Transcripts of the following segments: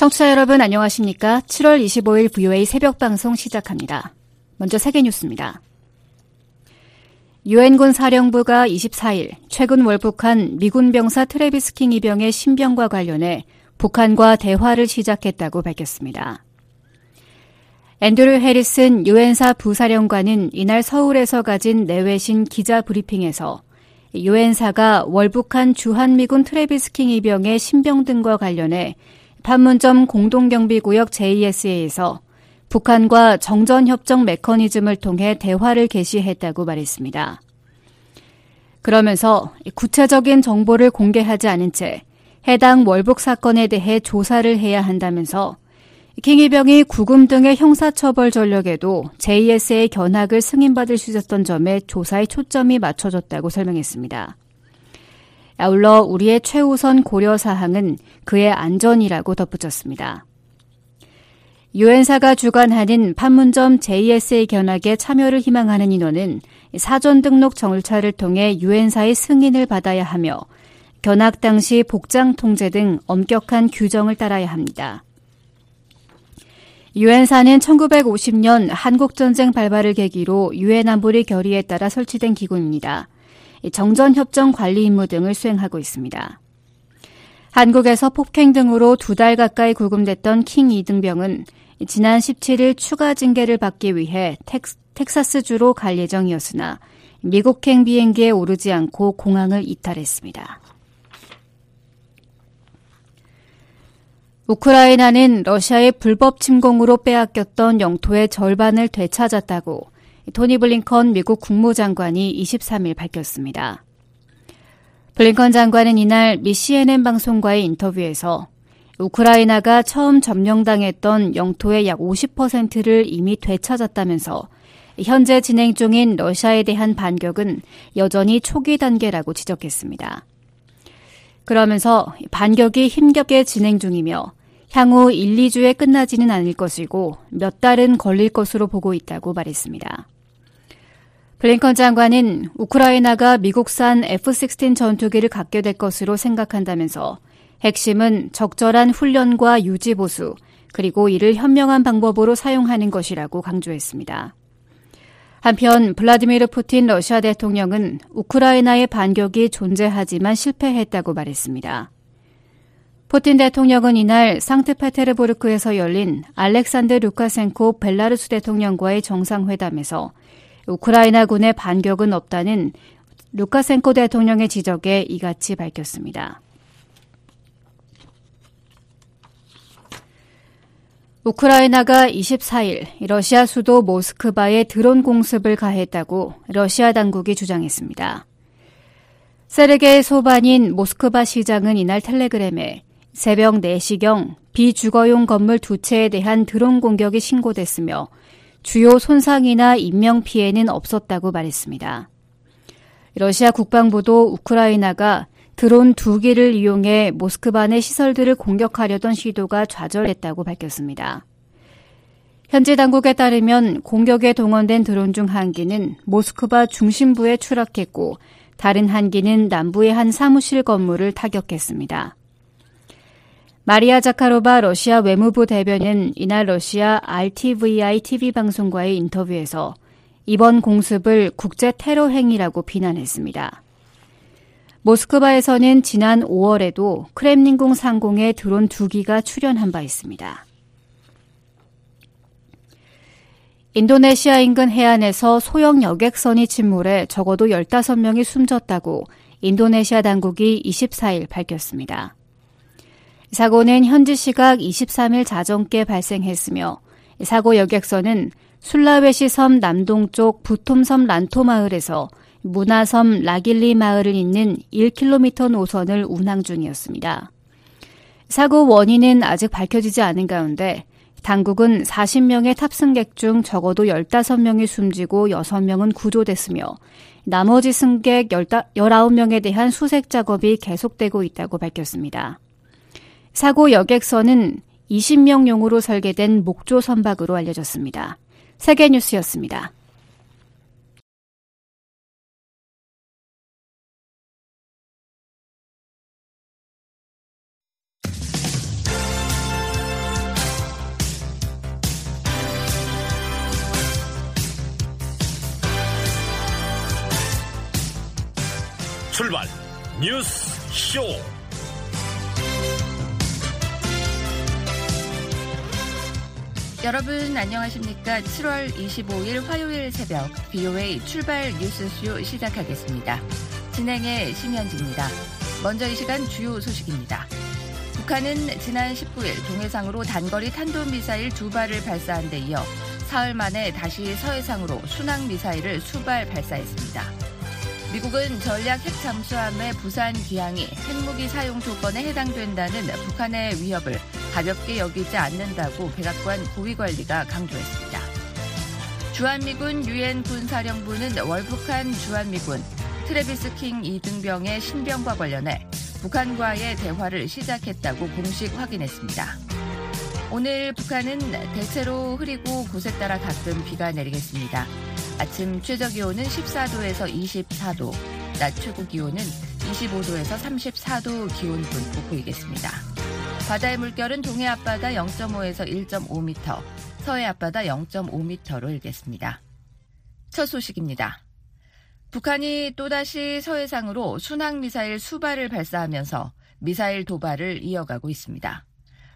청취자 여러분 안녕하십니까? 7월 25일 VOA 새벽 방송 시작합니다. 먼저 세계 뉴스입니다. 유엔군 사령부가 24일 최근 월북한 미군 병사 트레비스 킹 이병의 신병과 관련해 북한과 대화를 시작했다고 밝혔습니다. 앤드류 해리슨 유엔사 부사령관은 이날 서울에서 가진 내외신 기자 브리핑에서 유엔사가 월북한 주한미군 트레비스 킹 이병의 신병 등과 관련해 판문점 공동경비구역 JSA에서 북한과 정전협정 메커니즘을 통해 대화를 개시했다고 말했습니다. 그러면서 구체적인 정보를 공개하지 않은 채 해당 월북 사건에 대해 조사를 해야 한다면서 킹이병이 구금 등의 형사처벌 전력에도 JS의 견학을 승인받을 수 있었던 점에 조사의 초점이 맞춰졌다고 설명했습니다. 아울러 우리의 최우선 고려 사항은 그의 안전이라고 덧붙였습니다. 유엔사가 주관하는 판문점 JSA 견학에 참여를 희망하는 인원은 사전 등록 절차를 통해 유엔사의 승인을 받아야 하며 견학 당시 복장 통제 등 엄격한 규정을 따라야 합니다. 유엔사는 1950년 한국전쟁 발발을 계기로 유엔 안보리 결의에 따라 설치된 기구입니다. 정전협정 관리 임무 등을 수행하고 있습니다. 한국에서 폭행 등으로 두 달 가까이 구금됐던 킹 이등병은 지난 17일 추가 징계를 받기 위해 텍사스주로 갈 예정이었으나 미국행 비행기에 오르지 않고 공항을 이탈했습니다. 우크라이나는 러시아의 불법 침공으로 빼앗겼던 영토의 절반을 되찾았다고 토니 블링컨 미국 국무장관이 23일 밝혔습니다. 블링컨 장관은 이날 미 CNN 방송과의 인터뷰에서 우크라이나가 처음 점령당했던 영토의 약 50%를 이미 되찾았다면서 현재 진행 중인 러시아에 대한 반격은 여전히 초기 단계라고 지적했습니다. 그러면서 반격이 힘겹게 진행 중이며 향후 1, 2주에 끝나지는 않을 것이고 몇 달은 걸릴 것으로 보고 있다고 말했습니다. 블링컨 장관은 우크라이나가 미국산 F-16 전투기를 갖게 될 것으로 생각한다면서 핵심은 적절한 훈련과 유지 보수, 그리고 이를 현명한 방법으로 사용하는 것이라고 강조했습니다. 한편 블라디미르 푸틴 러시아 대통령은 우크라이나의 반격이 존재하지만 실패했다고 말했습니다. 푸틴 대통령은 이날 상트페테르부르크에서 열린 알렉산드 루카센코 벨라루스 대통령과의 정상회담에서 우크라이나군의 반격은 없다는 루카센코 대통령의 지적에 이같이 밝혔습니다. 우크라이나가 24일 러시아 수도 모스크바에 드론 공습을 가했다고 러시아 당국이 주장했습니다. 세르게이 소반인 모스크바 시장은 이날 텔레그램에 새벽 4시경 비주거용 건물 두 채에 대한 드론 공격이 신고됐으며 주요 손상이나 인명 피해는 없었다고 말했습니다. 러시아 국방부도 우크라이나가 드론 두 기를 이용해 모스크바 내 시설들을 공격하려던 시도가 좌절했다고 밝혔습니다. 현지 당국에 따르면 공격에 동원된 드론 중 한 기는 모스크바 중심부에 추락했고 다른 한 기는 남부의 한 사무실 건물을 타격했습니다. 마리아 자카로바 러시아 외무부 대변인 이날 러시아 RTVI TV 방송과의 인터뷰에서 이번 공습을 국제 테러 행위라고 비난했습니다. 모스크바에서는 지난 5월에도 크렘린궁 상공에 드론 두 기가 출현한 바 있습니다. 인도네시아 인근 해안에서 소형 여객선이 침몰해 적어도 15명이 숨졌다고 인도네시아 당국이 24일 밝혔습니다. 사고는 현지 시각 23일 자정께 발생했으며 사고 여객선은 술라웨시 섬 남동쪽 부톰섬 란토 마을에서 문화섬 라길리 마을을 잇는 1km 노선을 운항 중이었습니다. 사고 원인은 아직 밝혀지지 않은 가운데 당국은 40명의 탑승객 중 적어도 15명이 숨지고 6명은 구조됐으며 나머지 승객 19명에 대한 수색 작업이 계속되고 있다고 밝혔습니다. 사고 여객선은 20명용으로 설계된 목조 선박으로 알려졌습니다. 세계뉴스였습니다. 출발 뉴스 쇼 여러분 안녕하십니까? 7월 25일 화요일 새벽 BOA 출발 뉴스쇼 시작하겠습니다. 진행의 심현지입니다. 먼저 이 시간 주요 소식입니다. 북한은 지난 19일 동해상으로 단거리 탄도미사일 두 발을 발사한 데 이어 사흘 만에 다시 서해상으로 순항 미사일을 수발 발사했습니다. 미국은 전략 핵 잠수함의 부산 기항이 핵무기 사용 조건에 해당된다는 북한의 위협을 가볍게 여기지 않는다고 백악관 고위관리가 강조했습니다. 주한미군 유엔 군사령부는 월북한 주한미군 트레비스 킹 이등병의 신병과 관련해 북한과의 대화를 시작했다고 공식 확인했습니다. 오늘 북한은 대체로 흐리고 곳에 따라 가끔 비가 내리겠습니다. 아침 최저 기온은 14도에서 24도, 낮 최고 기온은 25도에서 34도 기온분포 보이겠습니다. 바다의 물결은 동해 앞바다 0.5에서 1.5m, 서해 앞바다 0.5m로 일겠습니다. 첫 소식입니다. 북한이 또다시 서해상으로 순항미사일 수발을 발사하면서 미사일 도발을 이어가고 있습니다.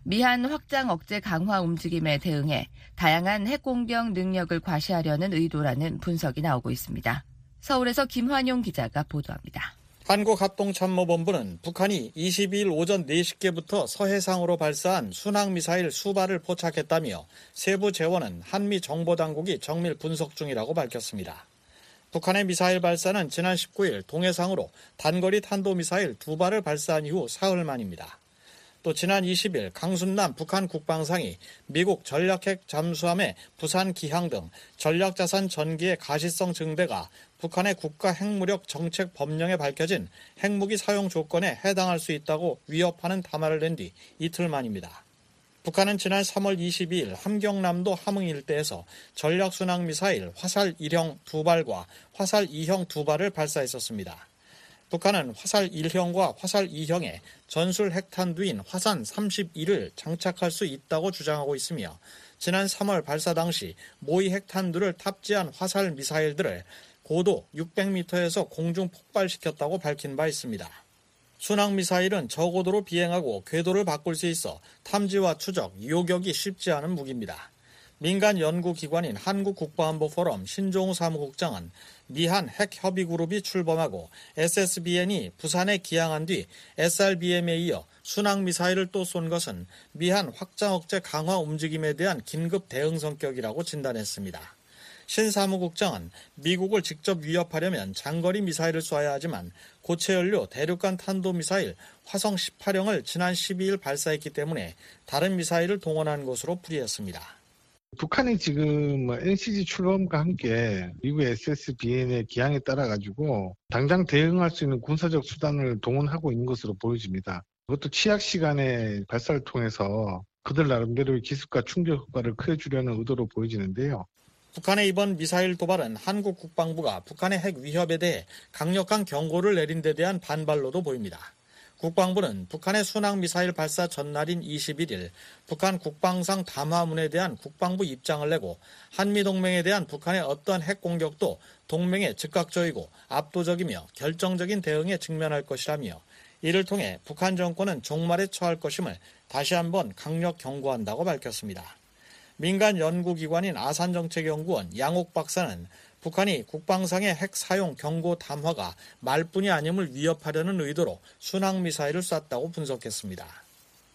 미한 확장 억제 강화 움직임에 대응해 다양한 핵공격 능력을 과시하려는 의도라는 분석이 나오고 있습니다. 서울에서 김환용 기자가 보도합니다. 한국합동참모본부는 북한이 22일 오전 4시께부터 서해상으로 발사한 순항미사일 수발을 포착했다며 세부 재원은 한미 정보당국이 정밀 분석 중이라고 밝혔습니다. 북한의 미사일 발사는 지난 19일 동해상으로 단거리 탄도미사일 두 발을 발사한 이후 사흘 만입니다. 또 지난 20일 강순남 북한 국방상이 미국 전략핵 잠수함의 부산 기항 등 전략자산 전기의 가시성 증대가 북한의 국가 핵무력 정책 법령에 밝혀진 핵무기 사용 조건에 해당할 수 있다고 위협하는 담화를 낸 뒤 이틀 만입니다. 북한은 지난 3월 22일 함경남도 함흥 일대에서 전략순항미사일 화살 1형 두 발과 화살 2형 두 발을 발사했었습니다. 북한은 화살 1형과 화살 2형에 전술 핵탄두인 화산 31을 장착할 수 있다고 주장하고 있으며 지난 3월 발사 당시 모의 핵탄두를 탑재한 화살 미사일들을 고도 600m에서 공중 폭발시켰다고 밝힌 바 있습니다. 순항미사일은 저고도로 비행하고 궤도를 바꿀 수 있어 탐지와 추적, 요격이 쉽지 않은 무기입니다. 민간 연구기관인 한국국방안보포럼 신종우 사무국장은 미한 핵협의그룹이 출범하고 SSBN이 부산에 기항한 뒤 SRBM에 이어 순항미사일을 또 쏜 것은 미한 확장 억제 강화 움직임에 대한 긴급 대응 성격이라고 진단했습니다. 신 사무국장은 미국을 직접 위협하려면 장거리 미사일을 쏴야 하지만 고체 연료 대륙간 탄도미사일 화성 18형을 지난 12일 발사했기 때문에 다른 미사일을 동원한 것으로 풀이했습니다. 북한이 지금 NCG 뭐 출범과 함께 미국 SSBN의 기항에 따라 가지고 당장 대응할 수 있는 군사적 수단을 동원하고 있는 것으로 보여집니다. 그것도 취약 시간에 발사를 통해서 그들 나름대로의 기습과 충격 효과를 크게 주려는 의도로 보여지는데요. 북한의 이번 미사일 도발은 한국 국방부가 북한의 핵 위협에 대해 강력한 경고를 내린 데 대한 반발로도 보입니다. 국방부는 북한의 순항 미사일 발사 전날인 21일 북한 국방상 담화문에 대한 국방부 입장을 내고 한미 동맹에 대한 북한의 어떠한 핵 공격도 동맹의 즉각적이고 압도적이며 결정적인 대응에 직면할 것이라며 이를 통해 북한 정권은 종말에 처할 것임을 다시 한번 강력 경고한다고 밝혔습니다. 민간 연구기관인 아산정책연구원 양옥 박사는 북한이 국방상의 핵 사용 경고 담화가 말뿐이 아님을 위협하려는 의도로 순항미사일을 쐈다고 분석했습니다.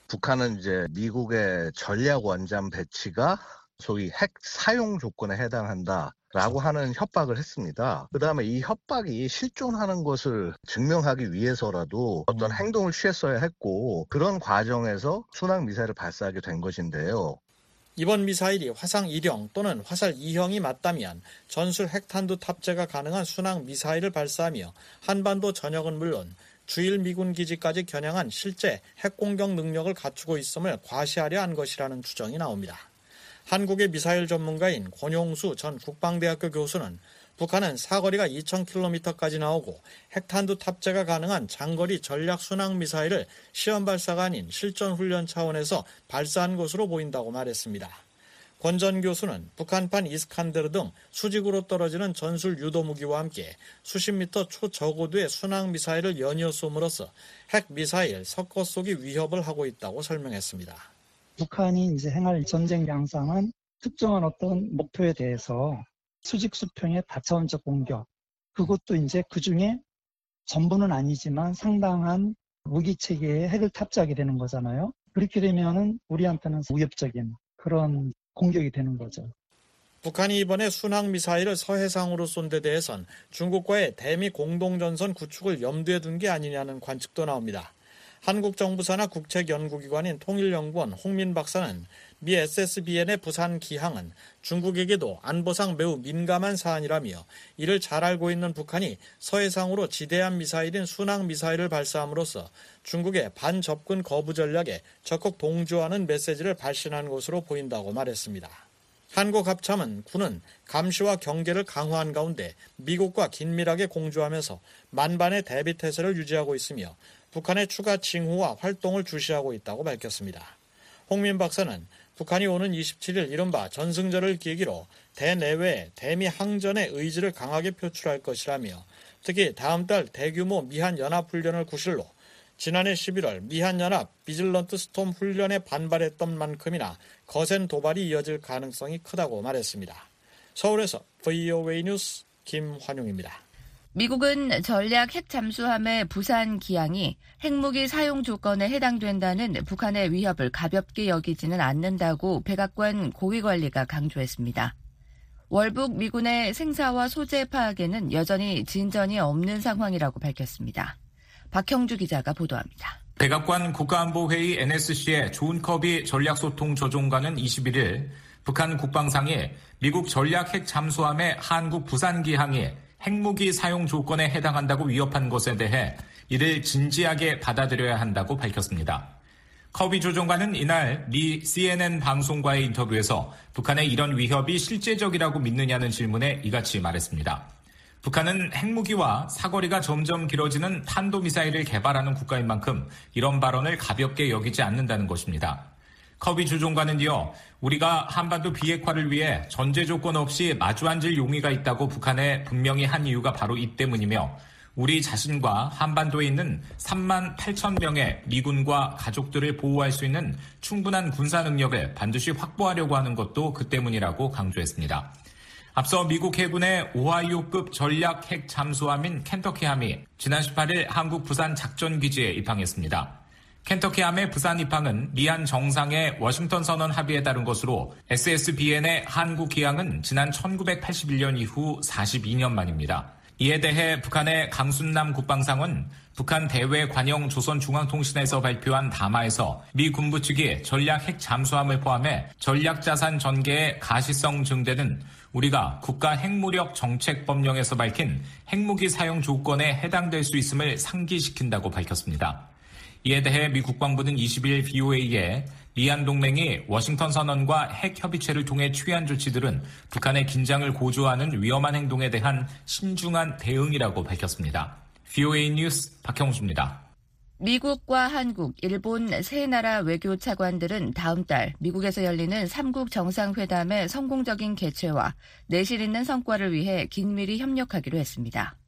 북한은 이제 미국의 전략 원잠 배치가 소위 핵 사용 조건에 해당한다. 라고 하는 협박을 했습니다. 그 다음에 이 협박이 실존하는 것을 증명하기 위해서라도 어떤 행동을 취했어야 했고 그런 과정에서 순항 미사일을 발사하게 된 것인데요. 이번 미사일이 화상 1형 또는 화살 2형이 맞다면 전술 핵탄두 탑재가 가능한 순항 미사일을 발사하며 한반도 전역은 물론 주일 미군 기지까지 겨냥한 실제 핵공격 능력을 갖추고 있음을 과시하려 한 것이라는 추정이 나옵니다. 한국의 미사일 전문가인 권용수 전 국방대학교 교수는 북한은 사거리가 2,000km까지 나오고 핵탄두 탑재가 가능한 장거리 전략 순항 미사일을 시험 발사가 아닌 실전 훈련 차원에서 발사한 것으로 보인다고 말했습니다. 권전 교수는 북한판 이스칸데르 등 수직으로 떨어지는 전술 유도 무기와 함께 수십 미터 초저고도의 순항 미사일을 연이어 쏘므로써 핵 미사일 석거 쏘기 위협을 하고 있다고 설명했습니다. 북한이 이제 행할 전쟁 양상은 특정한 어떤 목표에 대해서 수직 수평의 다차원적 공격 그것도 이제 그 중에 전부는 아니지만 상당한 무기 체계에 핵을 탑재하게 되는 거잖아요. 그렇게 되면은 우리한테는 위협적인 그런 공격이 되는 거죠. 북한이 이번에 순항 미사일을 서해상으로 쏜 데 대해선 중국과의 대미 공동전선 구축을 염두에 둔 게 아니냐는 관측도 나옵니다. 한국 정부 산하 국책 연구기관인 통일연구원 홍민 박사는 미 SSBN의 부산 기항은 중국에게도 안보상 매우 민감한 사안이라며 이를 잘 알고 있는 북한이 서해상으로 지대한 미사일인 순항 미사일을 발사함으로써 중국의 반접근 거부 전략에 적극 동조하는 메시지를 발신한 것으로 보인다고 말했습니다. 한국 합참은 군은 감시와 경계를 강화한 가운데 미국과 긴밀하게 공조하면서 만반의 대비 태세를 유지하고 있으며 북한의 추가 징후와 활동을 주시하고 있다고 밝혔습니다. 홍민 박사는 북한이 오는 27일 이른바 전승절을 계기로 대내외 대미 항전의 의지를 강하게 표출할 것이라며 특히 다음 달 대규모 미한 연합 훈련을 구실로 지난해 11월 미한연합 비질런트 스톰 훈련에 반발했던 만큼이나 거센 도발이 이어질 가능성이 크다고 말했습니다. 서울에서 VOA 뉴스 김환용입니다. 미국은 전략 핵 잠수함의 부산 기항이 핵무기 사용 조건에 해당된다는 북한의 위협을 가볍게 여기지는 않는다고 백악관 고위 관리가 강조했습니다. 월북 미군의 생사와 소재 파악에는 여전히 진전이 없는 상황이라고 밝혔습니다. 박형주 기자가 보도합니다. 백악관 국가안보회의 NSC의 존 커비 전략소통 조정관은 21일 북한 국방상이 미국 전략 핵 잠수함의 한국 부산 기항이 핵무기 사용 조건에 해당한다고 위협한 것에 대해 이를 진지하게 받아들여야 한다고 밝혔습니다. 커비 조정관은 이날 미 CNN 방송과의 인터뷰에서 북한의 이런 위협이 실제적이라고 믿느냐는 질문에 이같이 말했습니다. 북한은 핵무기와 사거리가 점점 길어지는 탄도미사일을 개발하는 국가인 만큼 이런 발언을 가볍게 여기지 않는다는 것입니다. 커비 주종관은 이어 우리가 한반도 비핵화를 위해 전제 조건 없이 마주 앉을 용의가 있다고 북한에 분명히 한 이유가 바로 이 때문이며 우리 자신과 한반도에 있는 3만 8천 명의 미군과 가족들을 보호할 수 있는 충분한 군사 능력을 반드시 확보하려고 하는 것도 그 때문이라고 강조했습니다. 앞서 미국 해군의 오하이오급 전략 핵 잠수함인 켄터키함이 지난 18일 한국 부산 작전기지에 입항했습니다. 켄터키함의 부산 입항은 미한 정상의 워싱턴 선언 합의에 따른 것으로 SSBN의 한국 기항은 지난 1981년 이후 42년 만입니다. 이에 대해 북한의 강순남 국방상은 북한 대외 관영 조선중앙통신에서 발표한 담화에서 미 군부 측이 전략 핵 잠수함을 포함해 전략 자산 전개의 가시성 증대는 우리가 국가 핵무력 정책 법령에서 밝힌 핵무기 사용 조건에 해당될 수 있음을 상기시킨다고 밝혔습니다. 이에 대해 미 국방부는 20일 BOA에 미한 동맹이 워싱턴 선언과 핵 협의체를 통해 취한 조치들은 북한의 긴장을 고조하는 위험한 행동에 대한 신중한 대응이라고 밝혔습니다. BOA 뉴스 박형수입니다. 미국과 한국, 일본 세 나라 외교 차관들은 다음 달 미국에서 열리는 3국 정상회담의 성공적인 개최와 내실 있는 성과를 위해 긴밀히 협력하기로 했습니다.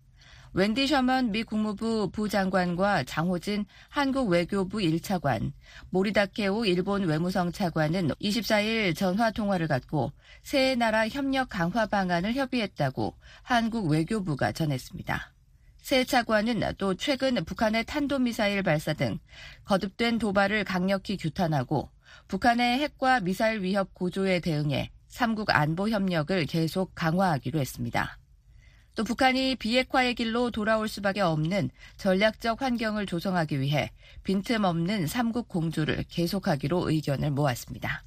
웬디 셔먼 미 국무부 부장관과 장호진 한국 외교부 1차관, 모리다케오 일본 외무성 차관은 24일 전화 통화를 갖고 세 나라 협력 강화 방안을 협의했다고 한국 외교부가 전했습니다. 새 차관은 또 최근 북한의 탄도미사일 발사 등 거듭된 도발을 강력히 규탄하고 북한의 핵과 미사일 위협 고조에 대응해 3국 안보 협력을 계속 강화하기로 했습니다. 또 북한이 비핵화의 길로 돌아올 수밖에 없는 전략적 환경을 조성하기 위해 빈틈없는 삼국 공조를 계속하기로 의견을 모았습니다.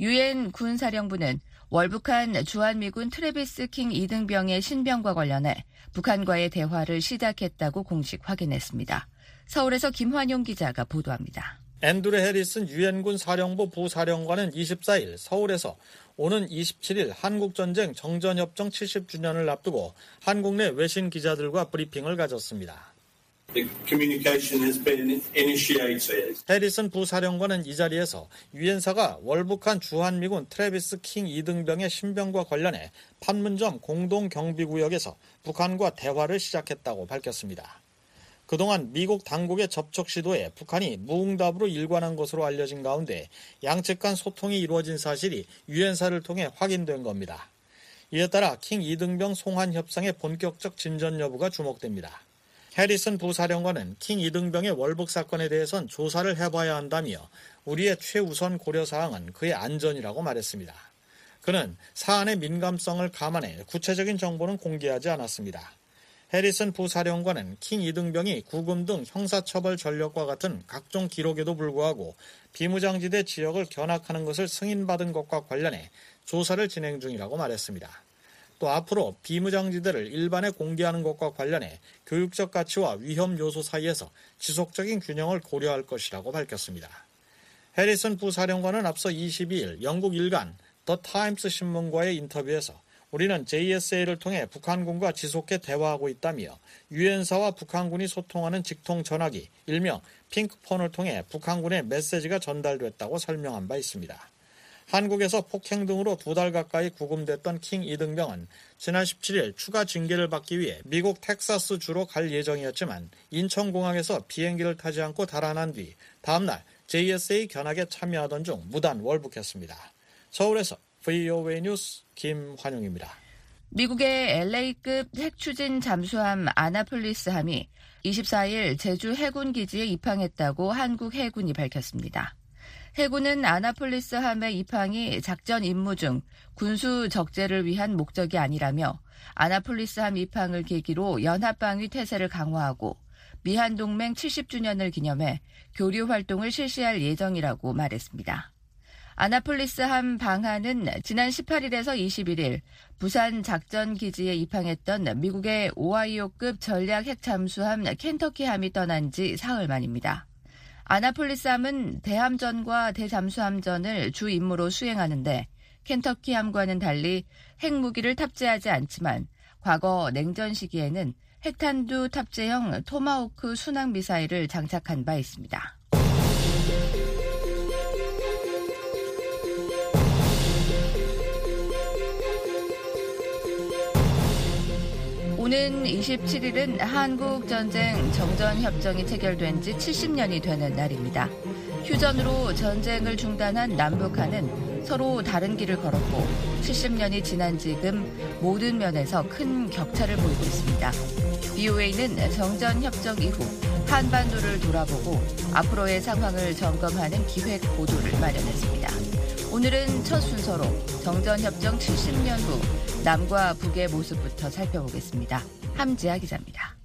유엔 군사령부는 월북한 주한미군 트레비스 킹 2등병의 신병과 관련해 북한과의 대화를 시작했다고 공식 확인했습니다. 서울에서 김환용 기자가 보도합니다. 앤드루 해리슨 유엔군 사령부 부사령관은 24일 서울에서 오는 27일 한국전쟁 정전협정 70주년을 앞두고 한국 내 외신 기자들과 브리핑을 가졌습니다. 해리슨 부사령관은 이 자리에서 유엔사가 월북한 주한미군 트래비스 킹 이등병의 신병과 관련해 판문점 공동경비구역에서 북한과 대화를 시작했다고 밝혔습니다. 그동안 미국 당국의 접촉 시도에 북한이 무응답으로 일관한 것으로 알려진 가운데 양측 간 소통이 이루어진 사실이 유엔사를 통해 확인된 겁니다. 이에 따라 킹 이등병 송환 협상의 본격적 진전 여부가 주목됩니다. 해리슨 부사령관은 킹 이등병의 월북 사건에 대해선 조사를 해봐야 한다며 우리의 최우선 고려사항은 그의 안전이라고 말했습니다. 그는 사안의 민감성을 감안해 구체적인 정보는 공개하지 않았습니다. 해리슨 부사령관은 킹 이등병이 구금 등 형사처벌 전력과 같은 각종 기록에도 불구하고 비무장지대 지역을 견학하는 것을 승인받은 것과 관련해 조사를 진행 중이라고 말했습니다. 또 앞으로 비무장지대를 일반에 공개하는 것과 관련해 교육적 가치와 위험 요소 사이에서 지속적인 균형을 고려할 것이라고 밝혔습니다. 해리슨 부사령관은 앞서 22일 영국 일간 더 타임스 신문과의 인터뷰에서 우리는 JSA를 통해 북한군과 지속해 대화하고 있다며 유엔사와 북한군이 소통하는 직통 전화기 일명 핑크폰을 통해 북한군의 메시지가 전달됐다고 설명한 바 있습니다. 한국에서 폭행 등으로 두 달 가까이 구금됐던 킹 이등병은 지난 17일 추가 징계를 받기 위해 미국 텍사스 주로 갈 예정이었지만 인천공항에서 비행기를 타지 않고 달아난 뒤 다음날 JSA 견학에 참여하던 중 무단 월북했습니다. 서울에서 VOA 뉴스 김환영입니다. 미국의 LA급 핵추진 잠수함 아나폴리스함이 24일 제주 해군 기지에 입항했다고 한국 해군이 밝혔습니다. 해군은 아나폴리스함의 입항이 작전 임무 중 군수 적재를 위한 목적이 아니라며 아나폴리스함 입항을 계기로 연합방위 태세를 강화하고 미한 동맹 70주년을 기념해 교류 활동을 실시할 예정이라고 말했습니다. 아나폴리스 함 방한은 지난 18일에서 21일 부산 작전 기지에 입항했던 미국의 오하이오급 전략 핵 잠수함 켄터키 함이 떠난 지 사흘 만입니다. 아나폴리스 함은 대함전과 대잠수함전을 주 임무로 수행하는데 켄터키 함과는 달리 핵무기를 탑재하지 않지만 과거 냉전 시기에는 핵탄두 탑재형 토마호크 순항 미사일을 장착한 바 있습니다. 오는 27일은 한국전쟁 정전협정이 체결된 지 70년이 되는 날입니다. 휴전으로 전쟁을 중단한 남북한은 서로 다른 길을 걸었고 70년이 지난 지금 모든 면에서 큰 격차를 보이고 있습니다. BOA는 정전협정 이후 한반도를 돌아보고 앞으로의 상황을 점검하는 기획 보도를 마련했습니다. 오늘은 첫 순서로 정전협정 70년 후 남과 북의 모습부터 살펴보겠습니다. 함지아 기자입니다.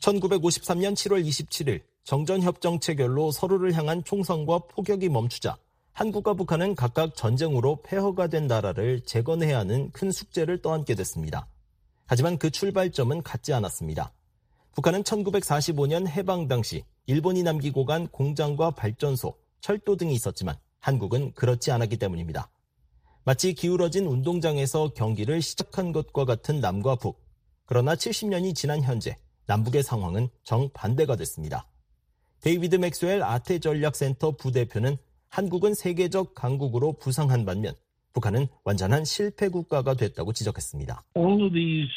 (1953년 7월 27일) 정전협정 체결로 서로를 향한 총성과 포격이 멈추자 한국과 북한은 각각 전쟁으로 폐허가 된 나라를 재건해야 하는 큰 숙제를 떠안게 됐습니다. 하지만 그 출발점은 같지 않았습니다. 북한은 1945년 해방 당시 일본이 남기고 간 공장과 발전소, 철도 등이 있었지만 한국은 그렇지 않았기 때문입니다. 마치 기울어진 운동장에서 경기를 시작한 것과 같은 남과 북. 그러나 70년이 지난 현재 남북의 상황은 정반대가 됐습니다. 데이비드 맥스웰 아태 전략센터 부대표는 한국은 세계적 강국으로 부상한 반면 북한은 완전한 실패 국가가 됐다고 지적했습니다. All of these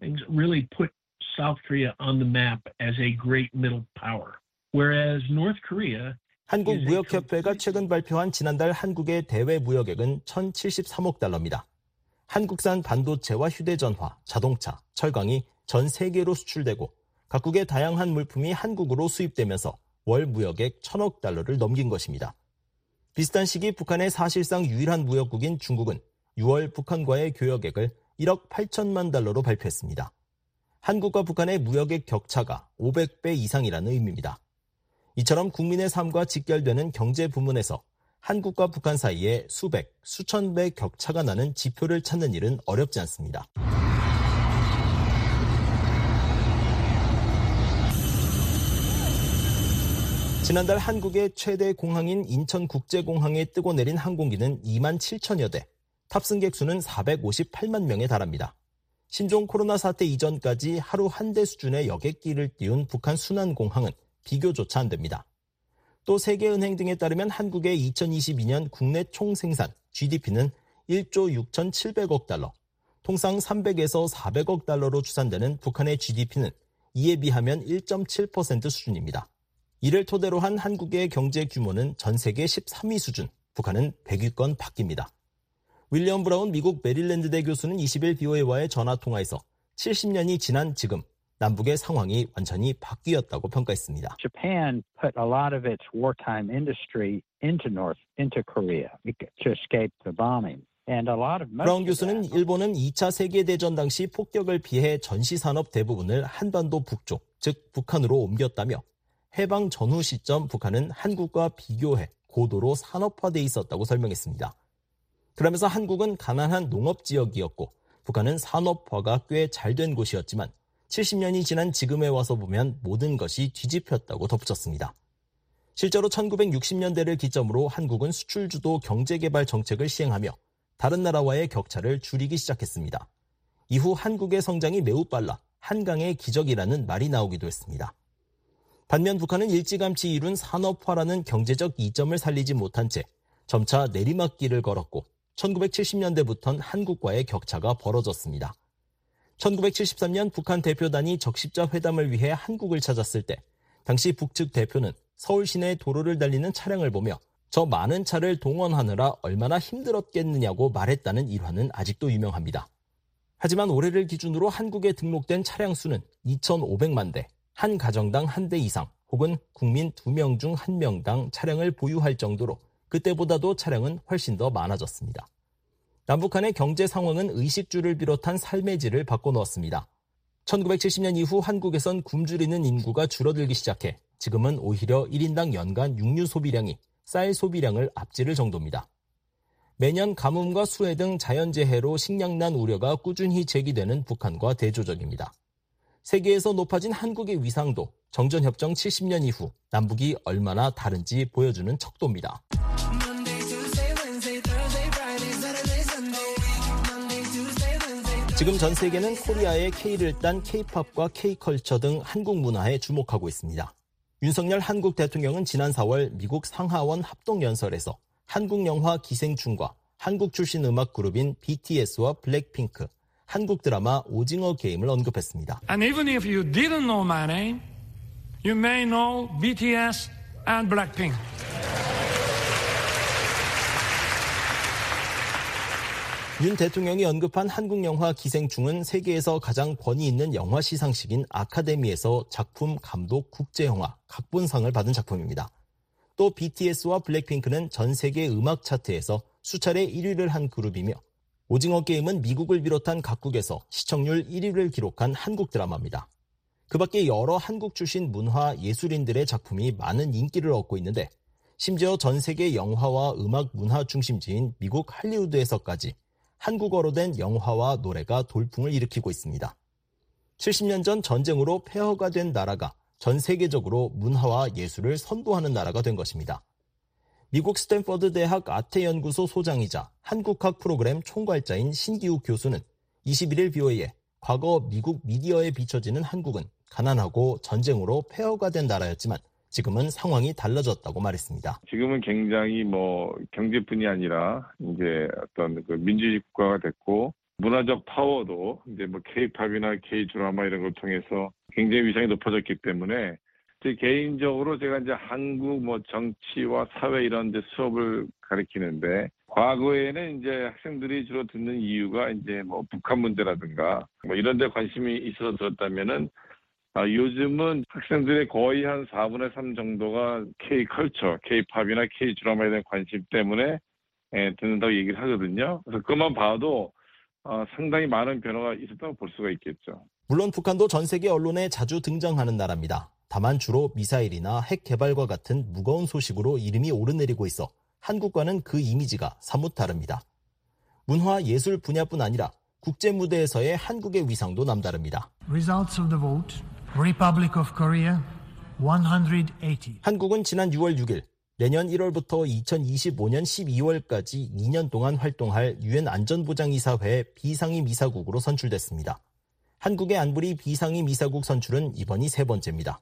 things really put South Korea on the map as a great middle power. Whereas North Korea 한국무역협회가 최근 발표한 지난달 한국의 대외 무역액은 1,073억 달러입니다. 한국산 반도체와 휴대전화, 자동차, 철강이 전 세계로 수출되고 각국의 다양한 물품이 한국으로 수입되면서 월 무역액 1,000억 달러를 넘긴 것입니다. 비슷한 시기 북한의 사실상 유일한 무역국인 중국은 6월 북한과의 교역액을 1억 8천만 달러로 발표했습니다. 한국과 북한의 무역액 격차가 500배 이상이라는 의미입니다. 이처럼 국민의 삶과 직결되는 경제 부문에서 한국과 북한 사이에 수백, 수천 배 격차가 나는 지표를 찾는 일은 어렵지 않습니다. 지난달 한국의 최대 공항인 인천국제공항에 뜨고 내린 항공기는 2만 7천여 대, 탑승객 수는 458만 명에 달합니다. 신종 코로나 사태 이전까지 하루 한 대 수준의 여객기를 띄운 북한 순환공항은 비교조차 안 됩니다. 또 세계은행 등에 따르면 한국의 2022년 국내 총 생산 GDP는 1조 6,700억 달러, 통상 300에서 400억 달러로 추산되는 북한의 GDP는 이에 비하면 1.7% 수준입니다. 이를 토대로 한 한국의 경제 규모는 전 세계 13위 수준, 북한은 100위권 밖입니다. 윌리엄 브라운 미국 메릴랜드대 교수는 20일 BOA와의 전화 통화에서 70년이 지난 지금 남북의 상황이 완전히 바뀌었다고 평가했습니다. Japan put a lot of its wartime industry into North into Korea to escape the bombing. 브라운 교수는 일본은 2차 세계대전 당시 폭격을 피해 전시산업 대부분을 한반도 북쪽, 즉 북한으로 옮겼다며 해방 전후 시점 북한은 한국과 비교해 고도로 산업화돼 있었다고 설명했습니다. 그러면서 한국은 가난한 농업 지역이었고 북한은 산업화가 꽤 잘 된 곳이었지만 70년이 지난 지금에 와서 보면 모든 것이 뒤집혔다고 덧붙였습니다. 실제로 1960년대를 기점으로 한국은 수출주도 경제개발 정책을 시행하며 다른 나라와의 격차를 줄이기 시작했습니다. 이후 한국의 성장이 매우 빨라 한강의 기적이라는 말이 나오기도 했습니다. 반면 북한은 일찌감치 이룬 산업화라는 경제적 이점을 살리지 못한 채 점차 내리막길을 걸었고 1970년대부터는 한국과의 격차가 벌어졌습니다. 1973년 북한 대표단이 적십자 회담을 위해 한국을 찾았을 때 당시 북측 대표는 서울 시내 도로를 달리는 차량을 보며 저 많은 차를 동원하느라 얼마나 힘들었겠느냐고 말했다는 일화는 아직도 유명합니다. 하지만 올해를 기준으로 한국에 등록된 차량 수는 2,500만 대, 한 가정당 한 대 이상 혹은 국민 2명 중 1명당 차량을 보유할 정도로 그때보다도 차량은 훨씬 더 많아졌습니다. 남북 한의 경제 상황은 의식주를 비롯한 삶의 질을 바꿔놓았습니다. 1970년 이후 한국에선 굶주리는 인구가 줄어들기 시작해 지금은 오히려 1인당 연간 육류 소비량이 쌀 소비량을 앞지를 정도입니다. 매년 가뭄과 수해 등 자연재해로 식량난 우려가 꾸준히 제기되는 북한과 대조적입니다. 세계에서 높아진 한국의 위상도 정전협정 70년 이후 남북이 얼마나 다른지 보여주는 척도입니다. 지금 전 세계는 코리아의 K를 딴 K-팝과 K-컬처 등 한국 문화에 주목하고 있습니다. 윤석열 한국 대통령은 지난 4월 미국 상하원 합동연설에서 한국 영화 기생충과 한국 출신 음악 그룹인 BTS와 블랙핑크, 한국 드라마 오징어 게임을 언급했습니다. And even if you didn't know my name, you may know BTS and Blackpink. 윤 대통령이 언급한 한국 영화 기생충은 세계에서 가장 권위 있는 영화 시상식인 아카데미에서 작품 감독 국제영화 각본상을 받은 작품입니다. 또 BTS와 블랙핑크는 전 세계 음악 차트에서 수차례 1위를 한 그룹이며 오징어 게임은 미국을 비롯한 각국에서 시청률 1위를 기록한 한국 드라마입니다. 그 밖에 여러 한국 출신 문화 예술인들의 작품이 많은 인기를 얻고 있는데 심지어 전 세계 영화와 음악 문화 중심지인 미국 할리우드에서까지 한국어로 된 영화와 노래가 돌풍을 일으키고 있습니다. 70년 전 전쟁으로 폐허가 된 나라가 전 세계적으로 문화와 예술을 선도하는 나라가 된 것입니다. 미국 스탠퍼드 대학 아태연구소 소장이자 한국학 프로그램 총괄자인 신기욱 교수는 21일 비오에 과거 미국 미디어에 비춰지는 한국은 가난하고 전쟁으로 폐허가 된 나라였지만 지금은 상황이 달라졌다고 말했습니다. 지금은 굉장히 뭐 경제뿐이 아니라 이제 어떤 그 민주주의 국가가 됐고 문화적 파워도 이제 뭐 K-팝이나 K-드라마 이런 걸 통해서 굉장히 위상이 높아졌기 때문에 제 개인적으로 제가 이제 한국 뭐 정치와 사회 이런 데 수업을 가르치는데 과거에는 이제 학생들이 주로 듣는 이유가 이제 뭐 북한 문제라든가 뭐 이런 데 관심이 있어서 들었다면은 아, 요즘은 학생들의 거의 한 4분의 3 정도가 K-컬처, K-팝이나 K-드라마에 대한 관심 때문에 예, 듣는다고 얘기를 하거든요. 그래서 그것만 봐도 어, 상당히 많은 변화가 있었다고 볼 수가 있겠죠. 물론 북한도 전 세계 언론에 자주 등장하는 나라입니다. 다만 주로 미사일이나 핵 개발과 같은 무거운 소식으로 이름이 오르내리고 있어 한국과는 그 이미지가 사뭇 다릅니다. 문화 예술 분야뿐 아니라 국제 무대에서의 한국의 위상도 남다릅니다. Results of the vote. Republic of Korea 180. 한국은 지난 6월 6일 내년 1월부터 2025년 12월까지 2년 동안 활동할 유엔 안전보장이사회 비상임 이사국으로 선출됐습니다. 한국의 안보리 비상임 이사국 선출은 이번이 세 번째입니다.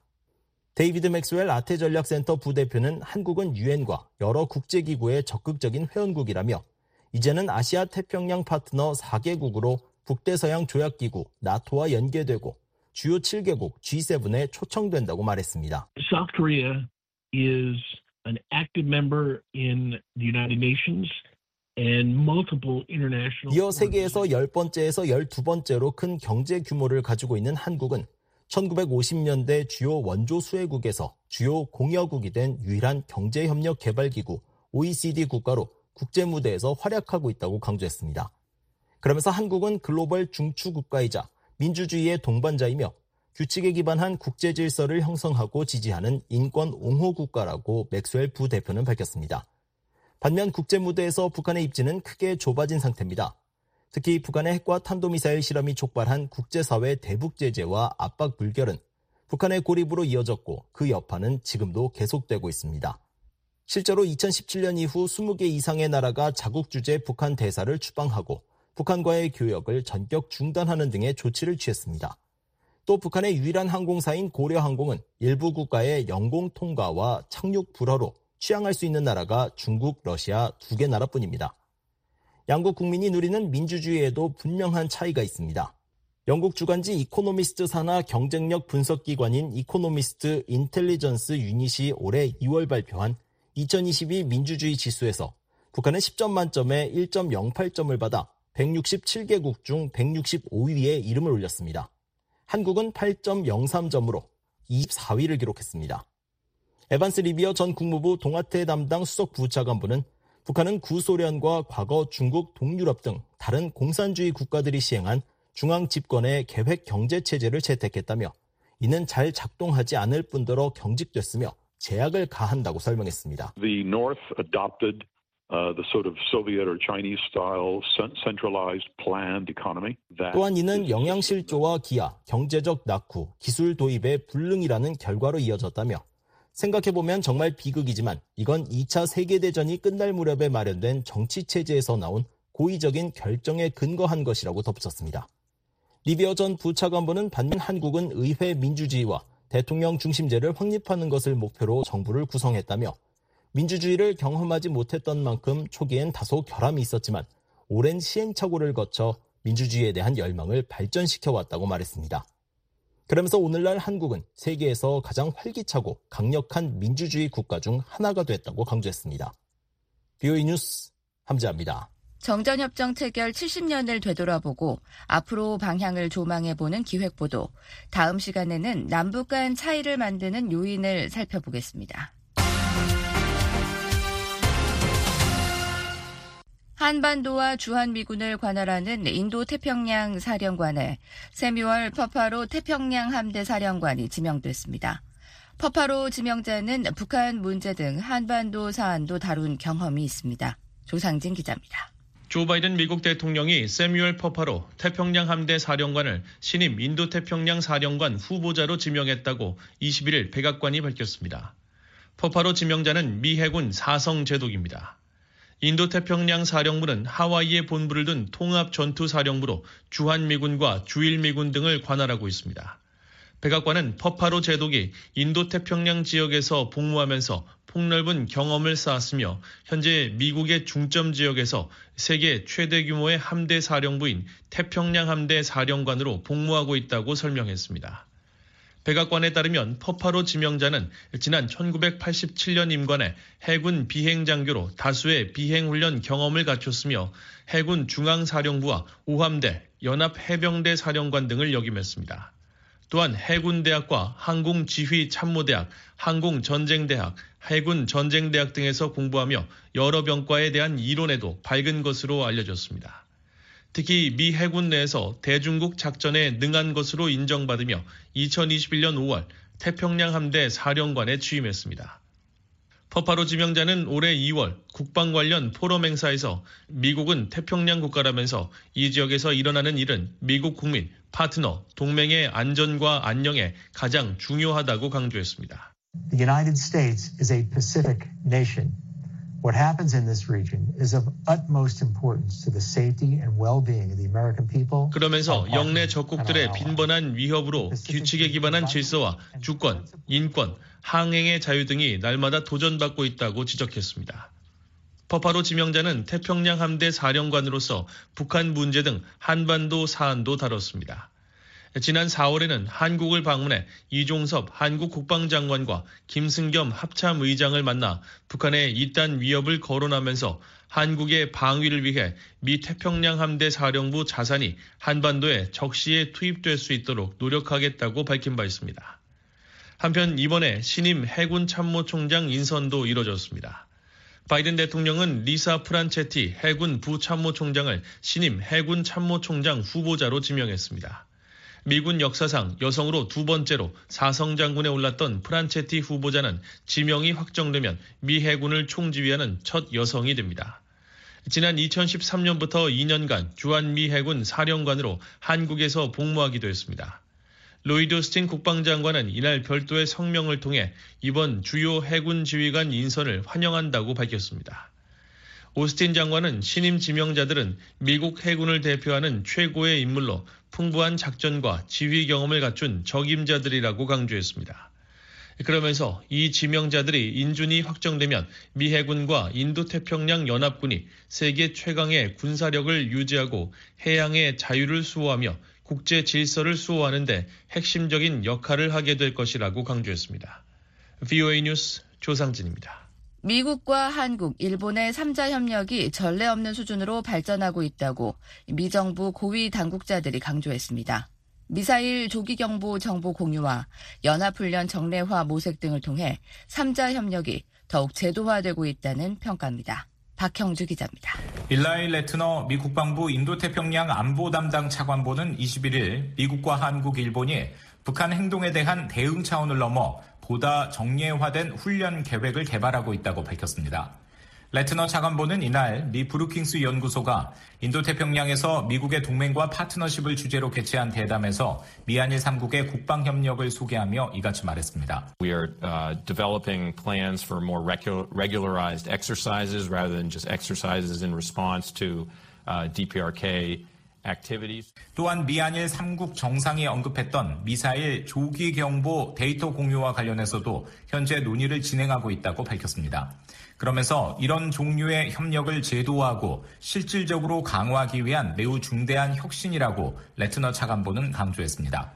데이비드 맥스웰 아태 전략센터 부대표는 한국은 유엔과 여러 국제기구의 적극적인 회원국이라며 이제는 아시아 태평양 파트너 4개국으로 북대서양 조약기구 나토와 연계되고 주요 7개국 G7에 초청된다고 말했습니다. South Korea is an active member in the United Nations 이어 세계에서 10번째에서 12번째로 큰 경제 규모를 가지고 있는 한국은 1950년대 주요 원조 수혜국에서 주요 공여국이 된 유일한 경제협력개발기구 OECD 국가로 국제 무대에서 활약하고 있다고 강조했습니다. 그러면서 한국은 글로벌 중추 국가이자 민주주의의 동반자이며 규칙에 기반한 국제 질서를 형성하고 지지하는 인권 옹호 국가라고 맥스웰 부대표는 밝혔습니다. 반면 국제 무대에서 북한의 입지는 크게 좁아진 상태입니다. 특히 북한의 핵과 탄도미사일 실험이 촉발한 국제사회 대북 제재와 압박 불결은 북한의 고립으로 이어졌고 그 여파는 지금도 계속되고 있습니다. 실제로 2017년 이후 20개 이상의 나라가 자국 주재 북한 대사를 추방하고 북한과의 교역을 전격 중단하는 등의 조치를 취했습니다. 또 북한의 유일한 항공사인 고려항공은 일부 국가의 영공 통과와 착륙 불허로 취항할 수 있는 나라가 중국, 러시아 두 개 나라뿐입니다. 양국 국민이 누리는 민주주의에도 분명한 차이가 있습니다. 영국 주간지 이코노미스트 산하 경쟁력 분석기관인 이코노미스트 인텔리전스 유닛이 올해 2월 발표한 2022 민주주의 지수에서 북한은 10점 만점에 1.08점을 받아 167개국 중 165위에 이름을 올렸습니다. 한국은 8.03점으로 24위를 기록했습니다. 에반스 리비어 전 국무부 동아태 담당 수석 부차관부는 북한은 구소련과 과거 중국, 동유럽 등 다른 공산주의 국가들이 시행한 중앙 집권의 계획 경제 체제를 채택했다며 이는 잘 작동하지 않을 뿐더러 경직됐으며 제약을 가한다고 설명했습니다. The North adopted Uh, the sort of Soviet or Chinese style centralized planned economy. 또한 이는 영양실조와 기아, 경제적 낙후, 기술 도입의 불능이라는 결과로 이어졌다며 생각해보면 정말 비극이지만 이건 2차 세계대전이 끝날 무렵에 마련된 정치체제에서 나온 고의적인 결정에 근거한 것이라고 덧붙였습니다. 리비어 전 부차관보는 반면 한국은 의회 민주주의와 대통령 중심제를 확립하는 것을 목표로 정부를 구성했다며 민주주의를 경험하지 못했던 만큼 초기엔 다소 결함이 있었지만 오랜 시행착오를 거쳐 민주주의에 대한 열망을 발전시켜 왔다고 말했습니다. 그러면서 오늘날 한국은 세계에서 가장 활기차고 강력한 민주주의 국가 중 하나가 됐다고 강조했습니다. 비오이 뉴스 함지아입니다. 정전협정 체결 70년을 되돌아보고 앞으로 방향을 조망해보는 기획보도. 다음 시간에는 남북 간 차이를 만드는 요인을 살펴보겠습니다. 한반도와 주한미군을 관할하는 인도 태평양 사령관에 세뮤얼 퍼파로 태평양 함대 사령관이 지명됐습니다. 퍼파로 지명자는 북한 문제 등 한반도 사안도 다룬 경험이 있습니다. 조상진 기자입니다. 조 바이든 미국 대통령이 새뮤얼 퍼파로 태평양 함대 사령관을 신임 인도 태평양 사령관 후보자로 지명했다고 21일 백악관이 밝혔습니다. 퍼파로 지명자는 미 해군 사성 제독입니다. 인도태평양 사령부는 하와이에 본부를 둔 통합 전투 사령부로 주한미군과 주일미군 등을 관할하고 있습니다. 백악관은 퍼파로 제독이 인도태평양 지역에서 복무하면서 폭넓은 경험을 쌓았으며 현재 미국의 중점 지역에서 세계 최대 규모의 함대 사령부인 태평양 함대 사령관으로 복무하고 있다고 설명했습니다. 백악관에 따르면 퍼파로 지명자는 지난 1987년 임관에 해군 비행장교로 다수의 비행훈련 경험을 갖췄으며 해군 중앙사령부와 오함대, 연합해병대 사령관 등을 역임했습니다. 또한 해군대학과 항공지휘참모대학, 항공전쟁대학, 해군전쟁대학 등에서 공부하며 여러 병과에 대한 이론에도 밝은 것으로 알려졌습니다. 특히 미 해군 내에서 대중국 작전에 능한 것으로 인정받으며 2021년 5월 태평양 함대 사령관에 취임했습니다. 퍼파로 지명자는 올해 2월 국방 관련 포럼 행사에서 미국은 태평양 국가라면서 이 지역에서 일어나는 일은 미국 국민, 파트너, 동맹의 안전과 안녕에 가장 중요하다고 강조했습니다. The United States is a Pacific nation. What happens in this region is of utmost importance to the safety and well-being of the American people. 그러면서 영내 적국들의 빈번한 위협으로 규칙에 기반한 질서와 주권, 인권, 항행의 자유 등이 날마다 도전받고 있다고 지적했습니다. 퍼파로 지명자는 태평양 함대 사령관으로서 북한 문제 등 한반도 사안도 다뤘습니다. 지난 4월에는 한국을 방문해 이종섭 한국 국방장관과 김승겸 합참의장을 만나 북한의 이딴 위협을 거론하면서 한국의 방위를 위해 미 태평양 함대 사령부 자산이 한반도에 적시에 투입될 수 있도록 노력하겠다고 밝힌 바 있습니다. 한편 이번에 신임 해군 참모총장 인선도 이뤄졌습니다. 바이든 대통령은 리사 프란체티 해군 부참모총장을 신임 해군 참모총장 후보자로 지명했습니다. 미군 역사상 여성으로 두 번째로 사성 장군에 올랐던 프란체티 후보자는 지명이 확정되면 미 해군을 총지휘하는 첫 여성이 됩니다. 지난 2013년부터 2년간 주한미 해군 사령관으로 한국에서 복무하기도 했습니다. 로이드 오스틴 국방장관은 이날 별도의 성명을 통해 이번 주요 해군 지휘관 인선을 환영한다고 밝혔습니다. 오스틴 장관은 신임 지명자들은 미국 해군을 대표하는 최고의 인물로 풍부한 작전과 지휘 경험을 갖춘 적임자들이라고 강조했습니다. 그러면서 이 지명자들이 인준이 확정되면 미 해군과 인도태평양 연합군이 세계 최강의 군사력을 유지하고 해양의 자유를 수호하며 국제 질서를 수호하는데 핵심적인 역할을 하게 될 것이라고 강조했습니다. VOA 뉴스 조상진입니다. 미국과 한국, 일본의 3자 협력이 전례 없는 수준으로 발전하고 있다고 미정부 고위 당국자들이 강조했습니다. 미사일 조기 경보 정보 공유와 연합훈련 정례화 모색 등을 통해 3자 협력이 더욱 제도화되고 있다는 평가입니다. 박형주 기자입니다. 일라이 레트너 미 국방부 인도태평양 안보 담당 차관보는 21일 미국과 한국, 일본이 북한 행동에 대한 대응 차원을 넘어 보다 정례화된 훈련 계획을 개발하고 있다고 밝혔습니다. 래트너 차관보는 이날 미 브루킹스 연구소가 인도태평양에서 미국의 동맹과 파트너십을 주제로 개최한 대담에서 미한일 3국의 국방 협력을 소개하며 이같이 말했습니다. We are uh, developing plans for more regularized exercises rather than just exercises in response to uh, DPRK 또한 미한일 3국 정상이 언급했던 미사일 조기 경보 데이터 공유와 관련해서도 현재 논의를 진행하고 있다고 밝혔습니다. 그러면서 이런 종류의 협력을 제도화하고 실질적으로 강화하기 위한 매우 중대한 혁신이라고 레트너 차관보는 강조했습니다.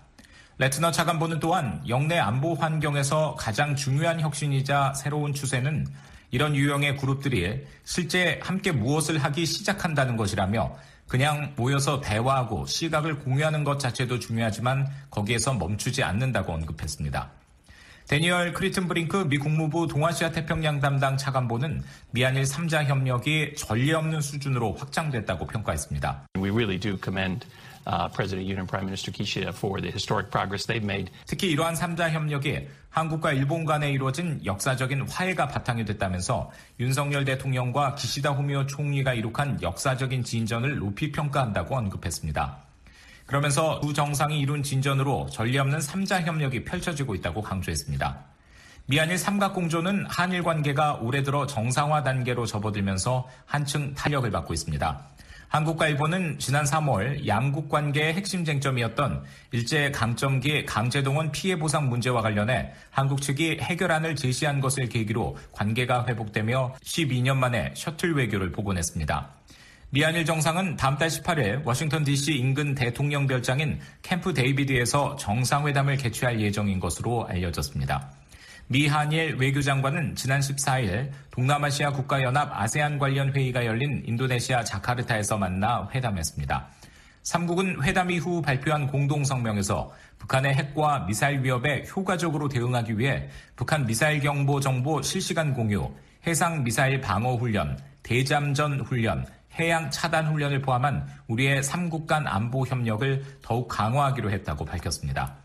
레트너 차관보는 또한 영내 안보 환경에서 가장 중요한 혁신이자 새로운 추세는 이런 유형의 그룹들이 실제 함께 무엇을 하기 시작한다는 것이라며 그냥 모여서 대화하고 시각을 공유하는 것 자체도 중요하지만 거기에서 멈추지 않는다고 언급했습니다. 대니얼 크리튼브링크 미 국무부 동아시아 태평양 담당 차관보는 미한일 3자 협력이 전례 없는 수준으로 확장됐다고 평가했습니다. We really do commend President Yoon and Prime Minister Kishida for the historic progress they've made. 특히 이러한 3자 협력이 한국과 일본 간에 이루어진 역사적인 화해가 바탕이 됐다면서 윤석열 대통령과 기시다 후미오 총리가 이룩한 역사적인 진전을 높이 평가한다고 언급했습니다. 그러면서 두 정상이 이룬 진전으로 전례 없는 3자 협력이 펼쳐지고 있다고 강조했습니다. 미한일 삼각공조는 한일 관계가 올해 들어 정상화 단계로 접어들면서 한층 탄력을 받고 있습니다. 한국과 일본은 지난 3월 양국 관계의 핵심 쟁점이었던 일제 강점기 강제동원 피해 보상 문제와 관련해 한국 측이 해결안을 제시한 것을 계기로 관계가 회복되며 12년 만에 셔틀 외교를 복원했습니다. 미한일 정상은 다음 달 18일 워싱턴 DC 인근 대통령 별장인 캠프 데이비드에서 정상회담을 개최할 예정인 것으로 알려졌습니다. 미한일 외교장관은 지난 14일 동남아시아 국가연합 아세안 관련 회의가 열린 인도네시아 자카르타에서 만나 회담했습니다. 3국은 회담 이후 발표한 공동성명에서 북한의 핵과 미사일 위협에 효과적으로 대응하기 위해 북한 미사일 경보 정보 실시간 공유, 해상 미사일 방어 훈련, 대잠전 훈련, 해양 차단 훈련을 포함한 우리의 3국 간 안보 협력을 더욱 강화하기로 했다고 밝혔습니다.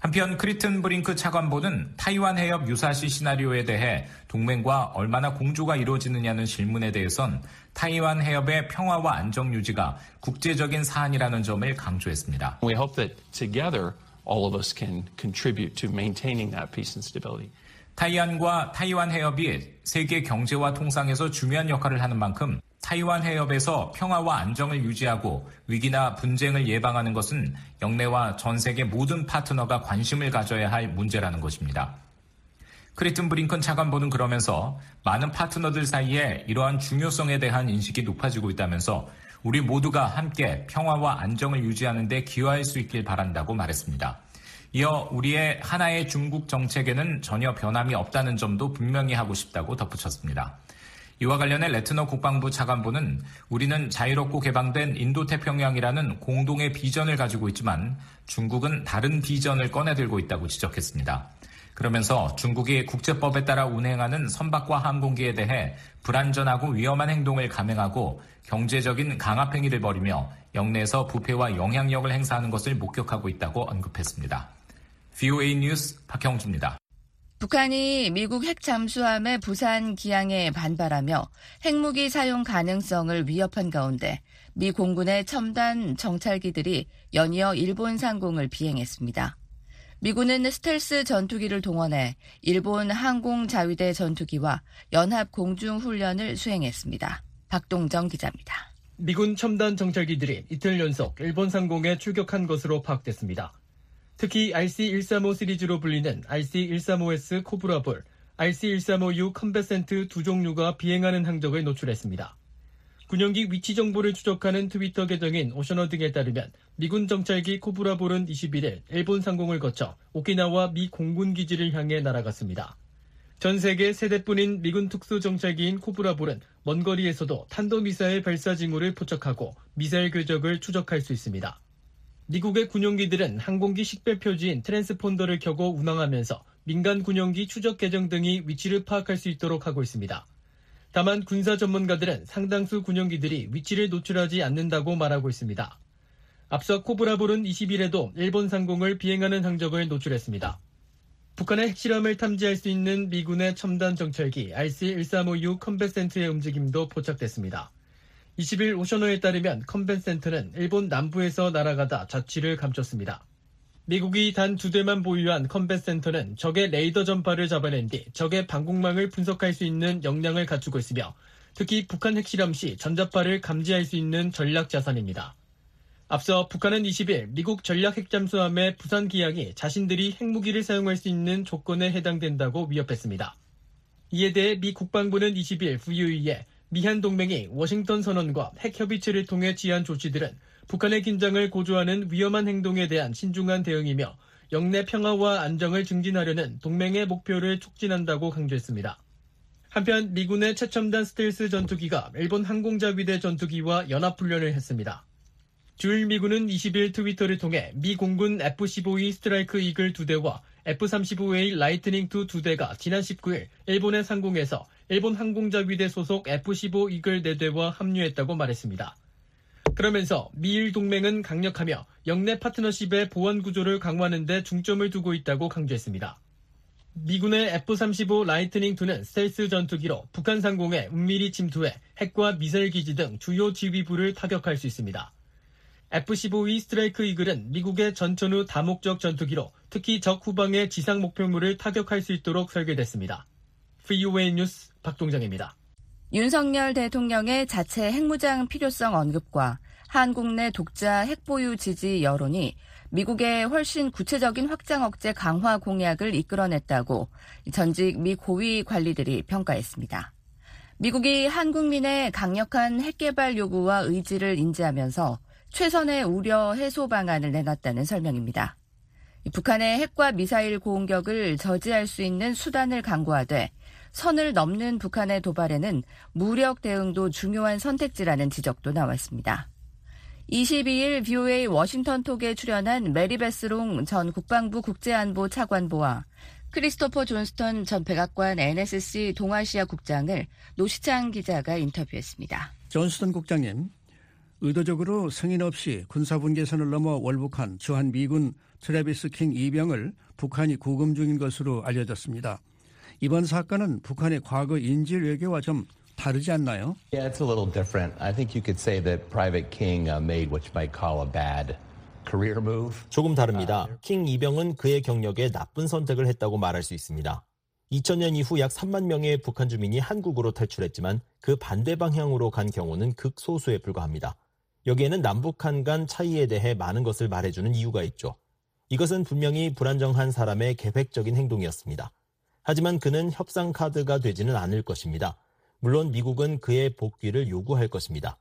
한편 크리튼브링크 차관보는 타이완 해협 유사시 시나리오에 대해 동맹과 얼마나 공조가 이루어지느냐는 질문에 대해선 타이완 해협의 평화와 안정 유지가 국제적인 사안이라는 점을 강조했습니다. We hope that together all of us can contribute to maintaining that peace and stability. 타이완과 타이완 해협이 세계 경제와 통상에서 중요한 역할을 하는 만큼 타이완 해협에서 평화와 안정을 유지하고 위기나 분쟁을 예방하는 것은 영내와 전 세계 모든 파트너가 관심을 가져야 할 문제라는 것입니다. 크리튼 브링컨 차관보는 그러면서 많은 파트너들 사이에 이러한 중요성에 대한 인식이 높아지고 있다면서 우리 모두가 함께 평화와 안정을 유지하는 데 기여할 수 있길 바란다고 말했습니다. 이어 우리의 하나의 중국 정책에는 전혀 변함이 없다는 점도 분명히 하고 싶다고 덧붙였습니다. 이와 관련해 레트너 국방부 차관보는 우리는 자유롭고 개방된 인도태평양이라는 공동의 비전을 가지고 있지만 중국은 다른 비전을 꺼내들고 있다고 지적했습니다. 그러면서 중국이 국제법에 따라 운행하는 선박과 항공기에 대해 불안전하고 위험한 행동을 감행하고 경제적인 강압 행위를 벌이며 영내에서 부패와 영향력을 행사하는 것을 목격하고 있다고 언급했습니다. VOA 뉴스 박형주입니다. 북한이 미국 핵 잠수함의 부산 기항에 반발하며 핵무기 사용 가능성을 위협한 가운데 미 공군의 첨단 정찰기들이 연이어 일본 상공을 비행했습니다. 미군은 스텔스 전투기를 동원해 일본 항공자위대 전투기와 연합 공중훈련을 수행했습니다. 박동정 기자입니다. 미군 첨단 정찰기들이 이틀 연속 일본 상공에 출격한 것으로 파악됐습니다. 특히 RC-135 시리즈로 불리는 RC-135S 코브라볼, RC-135U 컴뱃 센트 두 종류가 비행하는 항적을 노출했습니다. 군용기 위치 정보를 추적하는 트위터 계정인 오셔너 등에 따르면 미군 정찰기 코브라볼은 21일 일본 상공을 거쳐 오키나와 미 공군 기지를 향해 날아갔습니다. 전 세계 세 대뿐인 미군 특수 정찰기인 코브라볼은 먼 거리에서도 탄도미사일 발사 징후를 포착하고 미사일 궤적을 추적할 수 있습니다. 미국의 군용기들은 항공기 식별 표지인 트랜스폰더를 켜고 운항하면서 민간 군용기 추적 계정 등이 위치를 파악할 수 있도록 하고 있습니다. 다만 군사 전문가들은 상당수 군용기들이 위치를 노출하지 않는다고 말하고 있습니다. 앞서 코브라볼은 20일에도 일본 상공을 비행하는 항적을 노출했습니다. 북한의 핵실험을 탐지할 수 있는 미군의 첨단 정찰기 RC-135U 컴뱃 센트의 움직임도 포착됐습니다. 20일 오셔너에 따르면 컴뱃 센트는 일본 남부에서 날아가다 자취를 감췄습니다. 미국이 단 두 대만 보유한 컴뱃 센트는 적의 레이더 전파를 잡아낸 뒤 적의 방공망을 분석할 수 있는 역량을 갖추고 있으며 특히 북한 핵실험 시 전자파를 감지할 수 있는 전략 자산입니다. 앞서 북한은 20일 미국 전략 핵잠수함의 부산 기항이 자신들이 핵무기를 사용할 수 있는 조건에 해당된다고 위협했습니다. 이에 대해 미 국방부는 20일 부유위에 미한 동맹이 워싱턴 선언과 핵 협의체를 통해 취한 조치들은 북한의 긴장을 고조하는 위험한 행동에 대한 신중한 대응이며 영내 평화와 안정을 증진하려는 동맹의 목표를 촉진한다고 강조했습니다. 한편 미군의 최첨단 스텔스 전투기가 일본 항공자위대 전투기와 연합훈련을 했습니다. 주일 미군은 20일 트위터를 통해 미 공군 F-15E 스트라이크 이글 2대와 F-35A 라이트닝 2 2대가 지난 19일 일본의 상공에서 일본 항공자위대 소속 F-15 이글 4대와 합류했다고 말했습니다. 그러면서 미일 동맹은 강력하며 역내 파트너십의 보안 구조를 강화하는 데 중점을 두고 있다고 강조했습니다. 미군의 F-35 라이트닝2는 스텔스 전투기로 북한 상공에 은밀히 침투해 핵과 미사일 기지 등 주요 지휘부를 타격할 수 있습니다. F-15E 스트라이크 이글은 미국의 전천 후 다목적 전투기로 특히 적 후방의 지상 목표물을 타격할 수 있도록 설계됐습니다. VOA 뉴스 박동정입니다. 윤석열 대통령의 자체 핵무장 필요성 언급과 한국 내 독자 핵보유 지지 여론이 미국의 훨씬 구체적인 확장 억제 강화 공약을 이끌어냈다고 전직 미 고위 관리들이 평가했습니다. 미국이 한국민의 강력한 핵개발 요구와 의지를 인지하면서 최선의 우려 해소 방안을 내놨다는 설명입니다. 북한의 핵과 미사일 공격을 저지할 수 있는 수단을 강구하되 선을 넘는 북한의 도발에는 무력 대응도 중요한 선택지라는 지적도 나왔습니다. 22일 VOA 워싱턴 톡에 출연한 메리 베스 롱 전 국방부 국제안보 차관보와 크리스토퍼 존스턴 전 백악관 NSC 동아시아 국장을 노시창 기자가 인터뷰했습니다. 존스턴 국장님, 의도적으로 승인 없이 군사분계선을 넘어 월북한 주한 미군 트래비스 킹 이병을 북한이 구금 중인 것으로 알려졌습니다. 이번 사건은 북한의 과거 인질 외교와 좀 다르지 않나요? Yeah, it's a little different. I think you could say that Private King uh, made what you might call a bad career move. 조금 다릅니다. 킹 이병은 그의 경력에 나쁜 선택을 했다고 말할 수 있습니다. 2000년 이후 약 3만 명의 북한 주민이 한국으로 탈출했지만 그 반대 방향으로 간 경우는 극소수에 불과합니다. 여기에는 남북한 간 차이에 대해 많은 것을 말해주는 이유가 있죠. 이것은 분명히 불안정한 사람의 계획적인 행동이었습니다. 하지만 그는 협상 카드가 되지는 않을 것입니다. 물론 미국은 그의 복귀를 요구할 것입니다.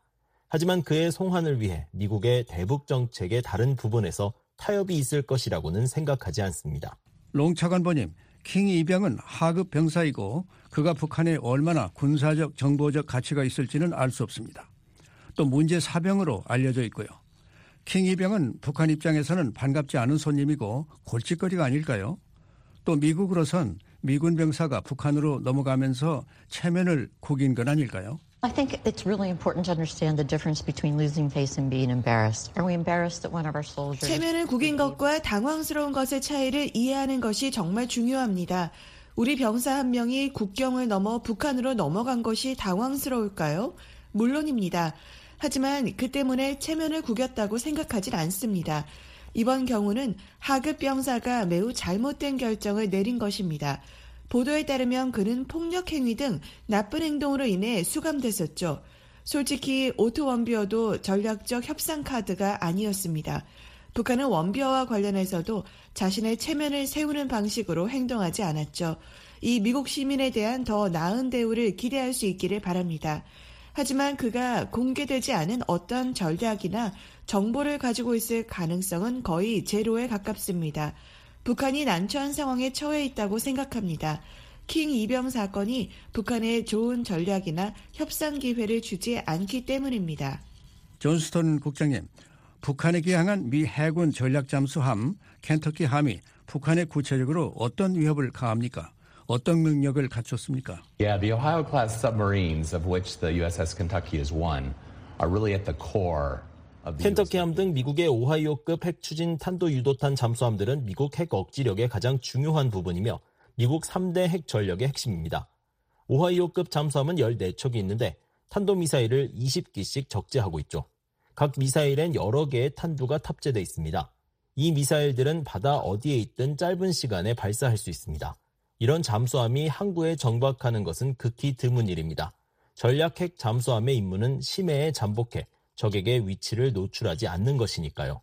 하지만 그의 송환을 위해 미국의 대북 정책의 다른 부분에서 타협이 있을 것이라고는 생각하지 않습니다. 롱차관보님, 킹 이병은 하급 병사이고 그가 북한에 얼마나 군사적 정보적 가치가 있을지는 알 수 없습니다. 또 문제 사병으로 알려져 있고요. 킹 이병은 북한 입장에서는 반갑지 않은 손님이고 골칫거리가 아닐까요? 또 미국으로선 미군 병사가 북한으로 넘어가면서 체면을 구긴 건 아닐까요? I think it's really important to understand the difference between losing face and being embarrassed. Are we embarrassed that one of our soldiers 체면을 구긴 것과 당황스러운 것의 차이를 이해하는 것이 정말 중요합니다. 우리 병사 한 명이 국경을 넘어 북한으로 넘어간 것이 당황스러울까요? 물론입니다. 하지만 그 때문에 체면을 구겼다고 생각하진 않습니다. 이번 경우는 하급 병사가 매우 잘못된 결정을 내린 것입니다. 보도에 따르면 그는 폭력 행위 등 나쁜 행동으로 인해 수감됐었죠. 솔직히 오토 원비어도 전략적 협상 카드가 아니었습니다. 북한은 원비어와 관련해서도 자신의 체면을 세우는 방식으로 행동하지 않았죠. 이 미국 시민에 대한 더 나은 대우를 기대할 수 있기를 바랍니다. 하지만 그가 공개되지 않은 어떤 전략이나 정보를 가지고 있을 가능성은 거의 제로에 가깝습니다. 북한이 난처한 상황에 처해 있다고 생각합니다. 킹 이병 사건이 북한에 좋은 전략이나 협상 기회를 주지 않기 때문입니다. 존스턴 국장님, 북한에 기항한 미 해군 전략 잠수함 켄터키 함이 북한에 구체적으로 어떤 위협을 가합니까? 어떤 능력을 갖췄습니까? Yeah, the Ohio class submarines, of which the USS Kentucky is one, are really at the core 켄터키함 등 미국의 오하이오급 핵 추진 탄도 유도탄 잠수함들은 미국 핵 억지력의 가장 중요한 부분이며 미국 3대 핵 전력의 핵심입니다. 오하이오급 잠수함은 14척이 있는데 탄도미사일을 20기씩 적재하고 있죠. 각 미사일엔 여러 개의 탄두가 탑재되어 있습니다. 이 미사일들은 바다 어디에 있든 짧은 시간에 발사할 수 있습니다. 이런 잠수함이 항구에 정박하는 것은 극히 드문 일입니다. 전략 핵 잠수함의 임무는 심해에 잠복해 적에게 위치를 노출하지 않는 것이니까요.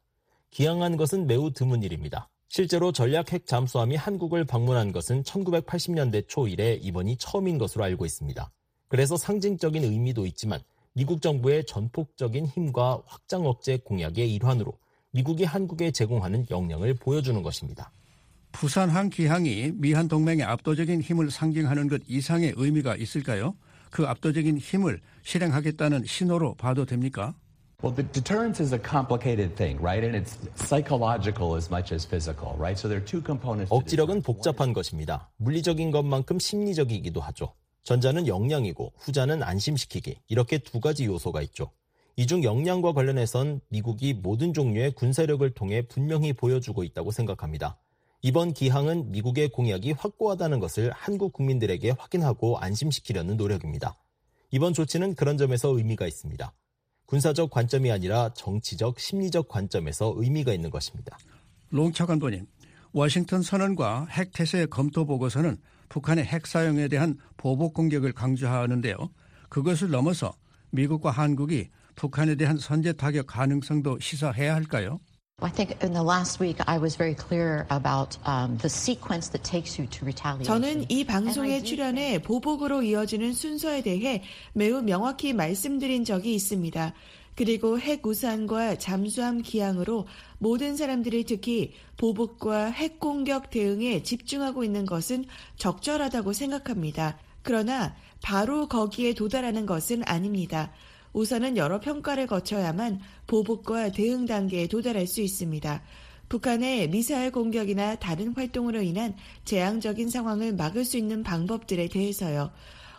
기항한 것은 매우 드문 일입니다. 실제로 전략 핵 잠수함이 한국을 방문한 것은 1980년대 초 이래 이번이 처음인 것으로 알고 있습니다. 그래서 상징적인 의미도 있지만 미국 정부의 전폭적인 힘과 확장 억제 공약의 일환으로 미국이 한국에 제공하는 역량을 보여주는 것입니다. 부산항 기항이 미한 동맹의 압도적인 힘을 상징하는 것 이상의 의미가 있을까요? 그 압도적인 힘을 실행하겠다는 신호로 봐도 됩니까? Well, the deterrence is a complicated thing, right? And it's psychological as much as physical, right? So there are two components. 억지력은 복잡한 것입니다. 물리적인 것만큼 심리적이기도 하죠. 전자는 역량이고 후자는 안심시키기. 이렇게 두 가지 요소가 있죠. 이 중 역량과 관련해선 미국이 모든 종류의 군사력을 통해 분명히 보여주고 있다고 생각합니다. 이번 기항은 미국의 공약이 확고하다는 것을 한국 국민들에게 확인하고 안심시키려는 노력입니다. 이번 조치는 그런 점에서 의미가 있습니다. 군사적 관점이 아니라 정치적, 심리적 관점에서 의미가 있는 것입니다. 롱차 관보님, 워싱턴 선언과 핵 태세 검토 보고서는 북한의 핵 사용에 대한 보복 공격을 강조하는데요. 그것을 넘어서 미국과 한국이 북한에 대한 선제 타격 가능성도 시사해야 할까요? I think in the last week I was very clear about um, the sequence that takes you to retaliation. 저는 이 방송에 출연해 보복으로 이어지는 순서에 대해 매우 명확히 말씀드린 적이 있습니다. 그리고 핵 우산과 잠수함 기항으로 모든 사람들이 특히 보복과 핵 공격 대응에 집중하고 있는 것은 적절하다고 생각합니다. 그러나 바로 거기에 도달하는 것은 아닙니다. 우선은 여러 평가를 거쳐야만 보복과 대응 단계에 도달할 수 있습니다. 북한의 미사일 공격이나 다른 활동으로 인한 재앙적인 상황을 막을 수 있는 방법들에 대해서요.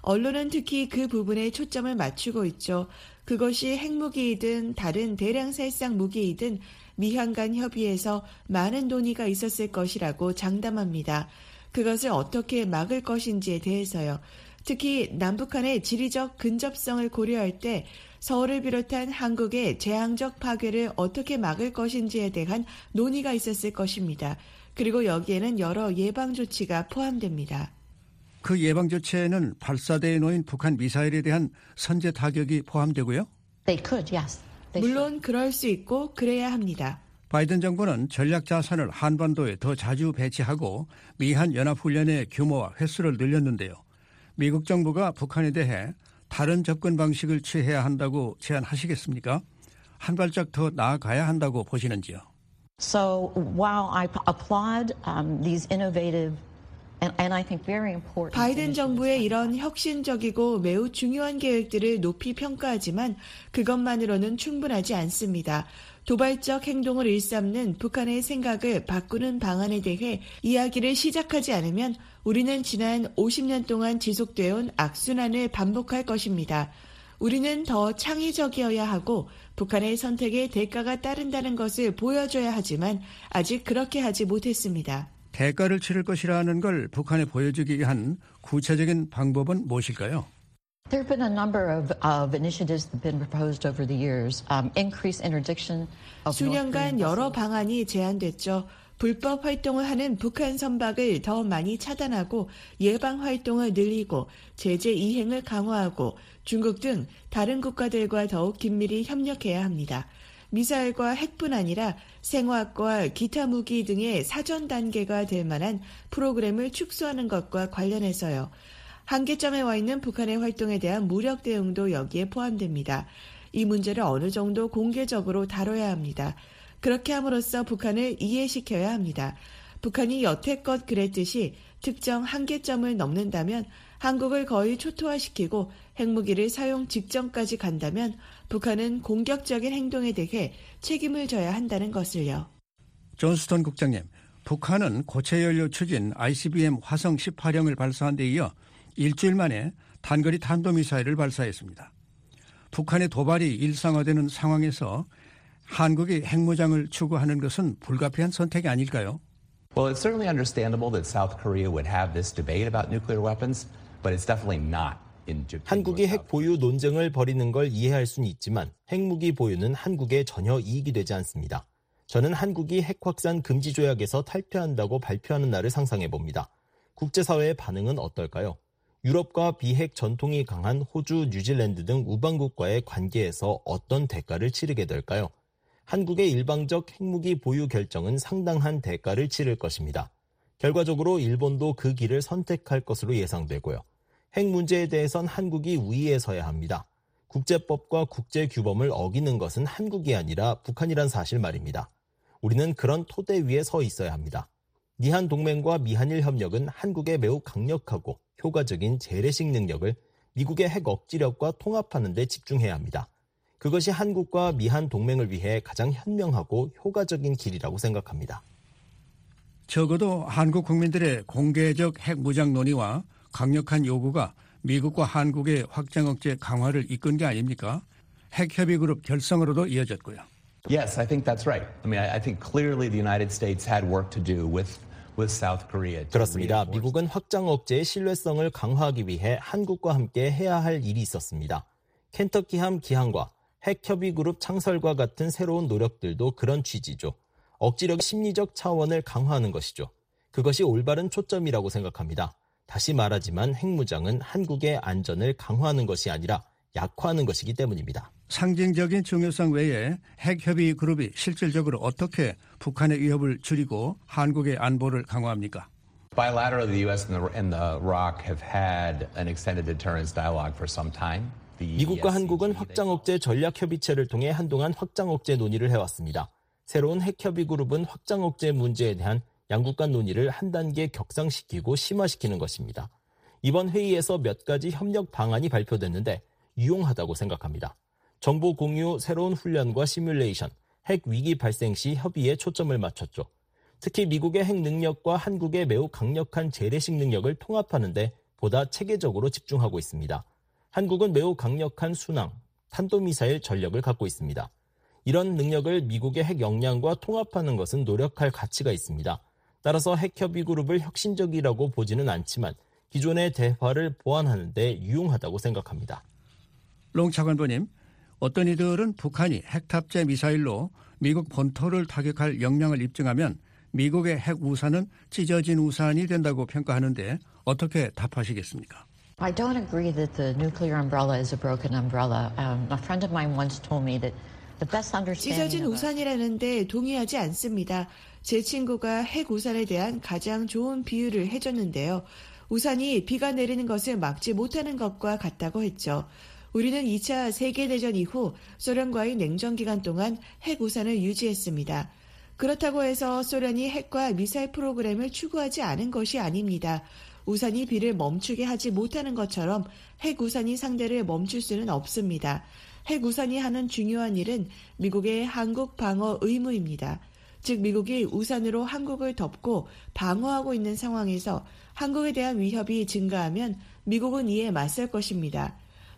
언론은 특히 그 부분에 초점을 맞추고 있죠. 그것이 핵무기이든 다른 대량 살상 무기이든 미한 간 협의에서 많은 논의가 있었을 것이라고 장담합니다. 그것을 어떻게 막을 것인지에 대해서요. 특히 남북한의 지리적 근접성을 고려할 때 서울을 비롯한 한국의 재앙적 파괴를 어떻게 막을 것인지에 대한 논의가 있었을 것입니다. 그리고 여기에는 여러 예방 조치가 포함됩니다. 그 예방 조치에는 발사대에 놓인 북한 미사일에 대한 선제 타격이 포함되고요. They could, yes. They 물론 그럴 수 있고 그래야 합니다. 바이든 정부는 전략 자산을 한반도에 더 자주 배치하고 미한 연합훈련의 규모와 횟수를 늘렸는데요. 미국 정부가 북한에 대해 다른 접근 방식을 취해야 한다고 제안하시겠습니까? 한 발짝 더 나아가야 한다고 보시는지요? So while I applaud um, these innovative 바이든 정부의 이런 혁신적이고 매우 중요한 계획들을 높이 평가하지만 그것만으로는 충분하지 않습니다. 도발적 행동을 일삼는 북한의 생각을 바꾸는 방안에 대해 이야기를 시작하지 않으면 우리는 지난 50년 동안 지속되어 온 악순환을 반복할 것입니다. 우리는 더 창의적이어야 하고 북한의 선택에 대가가 따른다는 것을 보여줘야 하지만 아직 그렇게 하지 못했습니다. 대가를 치를 것이라는 걸 북한에 보여주기 위한 구체적인 방법은 무엇일까요? There have been a number of, of initiatives that have been proposed over the years. Um, increased interdiction of 수년간 여러 방안이 제안됐죠. 불법 활동을 하는 북한 선박을 더 많이 차단하고 예방 활동을 늘리고 제재 이행을 강화하고 중국 등 다른 국가들과 더욱 긴밀히 협력해야 합니다. 미사일과 핵뿐 아니라 생화학과 기타 무기 등의 사전 단계가 될 만한 프로그램을 축소하는 것과 관련해서요. 한계점에 와 있는 북한의 활동에 대한 무력 대응도 여기에 포함됩니다. 이 문제를 어느 정도 공개적으로 다뤄야 합니다. 그렇게 함으로써 북한을 이해시켜야 합니다. 북한이 여태껏 그랬듯이 특정 한계점을 넘는다면 한국을 거의 초토화시키고 핵무기를 사용 직전까지 간다면 북한은 공격적인 행동에 대해 책임을 져야 한다는 것을요. 존스턴 국장님, 북한은 고체 연료 추진 ICBM 화성 18형을 발사한 데 이어 일주일 만에 단거리 탄도미사일을 발사했습니다. 북한의 도발이 일상화되는 상황에서 한국이 핵무장을 추구하는 것은 불가피한 선택이 아닐까요? Well, it's certainly understandable that South Korea would have this debate about nuclear weapons, but it's definitely not. 한국이 핵 보유 논쟁을 벌이는 걸 이해할 수는 있지만 핵무기 보유는 한국에 전혀 이익이 되지 않습니다. 저는 한국이 핵 확산 금지 조약에서 탈퇴한다고 발표하는 날을 상상해 봅니다. 국제사회의 반응은 어떨까요? 유럽과 비핵 전통이 강한 호주, 뉴질랜드 등 우방국과의 관계에서 어떤 대가를 치르게 될까요? 한국의 일방적 핵무기 보유 결정은 상당한 대가를 치를 것입니다. 결과적으로 일본도 그 길을 선택할 것으로 예상되고요. 핵 문제에 대해선 한국이 우위에 서야 합니다. 국제법과 국제 규범을 어기는 것은 한국이 아니라 북한이란 사실 말입니다. 우리는 그런 토대 위에 서 있어야 합니다. 미한 동맹과 미한일 협력은 한국의 매우 강력하고 효과적인 재래식 능력을 미국의 핵 억지력과 통합하는 데 집중해야 합니다. 그것이 한국과 미한 동맹을 위해 가장 현명하고 효과적인 길이라고 생각합니다. 적어도 한국 국민들의 공개적 핵 무장 논의와 강력한 요구가 미국과 한국의 확장 억제 강화를 이끈 게 아닙니까? 핵 협의 그룹 결성으로도 이어졌고요. Yes, I think that's right. I mean, I, I think clearly the United States had work to do with with South Korea. to 그렇습니다. 미국은 확장 억제의 신뢰성을 강화하기 위해 한국과 함께 해야 할 일이 있었습니다. 켄터키 함 기항과 핵협의 그룹 창설과 같은 새로운 노력들도 그런 취지죠. 억지력 심리적 차원을 강화하는 것이죠. 그것이 올바른 초점이라고 생각합니다. 다시 말하지만 핵무장은 한국의 안전을 강화하는 것이 아니라 약화하는 것이기 때문입니다. 상징적인 중요성 외에 핵협의 그룹이 실질적으로 어떻게 북한의 위협을 줄이고 한국의 안보를 강화합니까? Bilaterally, the U.S. and the, and the ROC have had an extended deterrence dialogue for some time. The 미국과 한국은 확장 억제 전략 협의체를 통해 한동안 확장 억제 논의를 해왔습니다. 새로운 핵 협의 그룹은 확장 억제 문제에 대한 양국 간 논의를 한 단계 격상시키고 심화시키는 것입니다. 이번 회의에서 몇 가지 협력 방안이 발표됐는데 유용하다고 생각합니다. 정보 공유, 새로운 훈련과 시뮬레이션, 핵 위기 발생 시 협의에 초점을 맞췄죠. 특히 미국의 핵 능력과 한국의 매우 강력한 재래식 능력을 통합하는데 보다 체계적으로 집중하고 있습니다. 한국은 매우 강력한 순항, 탄도미사일 전력을 갖고 있습니다. 이런 능력을 미국의 핵 역량과 통합하는 것은 노력할 가치가 있습니다. 따라서 핵협의 그룹을 혁신적이라고 보지는 않지만 기존의 대화를 보완하는 데 유용하다고 생각합니다. 롱 차관보님, 어떤 이들은 북한이 핵탑재 미사일로 미국 본토를 타격할 역량을 입증하면 미국의 핵 우산은 찢어진 우산이 된다고 평가하는데 어떻게 답하시겠습니까? I don't agree that the nuclear umbrella is a broken umbrella. Um, a friend of mine once told me that the best understanding 찢어진 우산이라는데 동의하지 않습니다. 제 친구가 핵 우산에 대한 가장 좋은 비유를 해줬는데요. 우산이 비가 내리는 것을 막지 못하는 것과 같다고 했죠. 우리는 2차 세계대전 이후 소련과의 냉전 기간 동안 핵 우산을 유지했습니다. 그렇다고 해서 소련이 핵과 미사일 프로그램을 추구하지 않은 것이 아닙니다. 우산이 비를 멈추게 하지 못하는 것처럼 핵 우산이 상대를 멈출 수는 없습니다. 핵 우산이 하는 중요한 일은 미국의 한국 방어 의무입니다. 즉 미국이 우산으로 한국을 덮고 방어하고 있는 상황에서 한국에 대한 위협이 증가하면 미국은 이에 맞설 것입니다.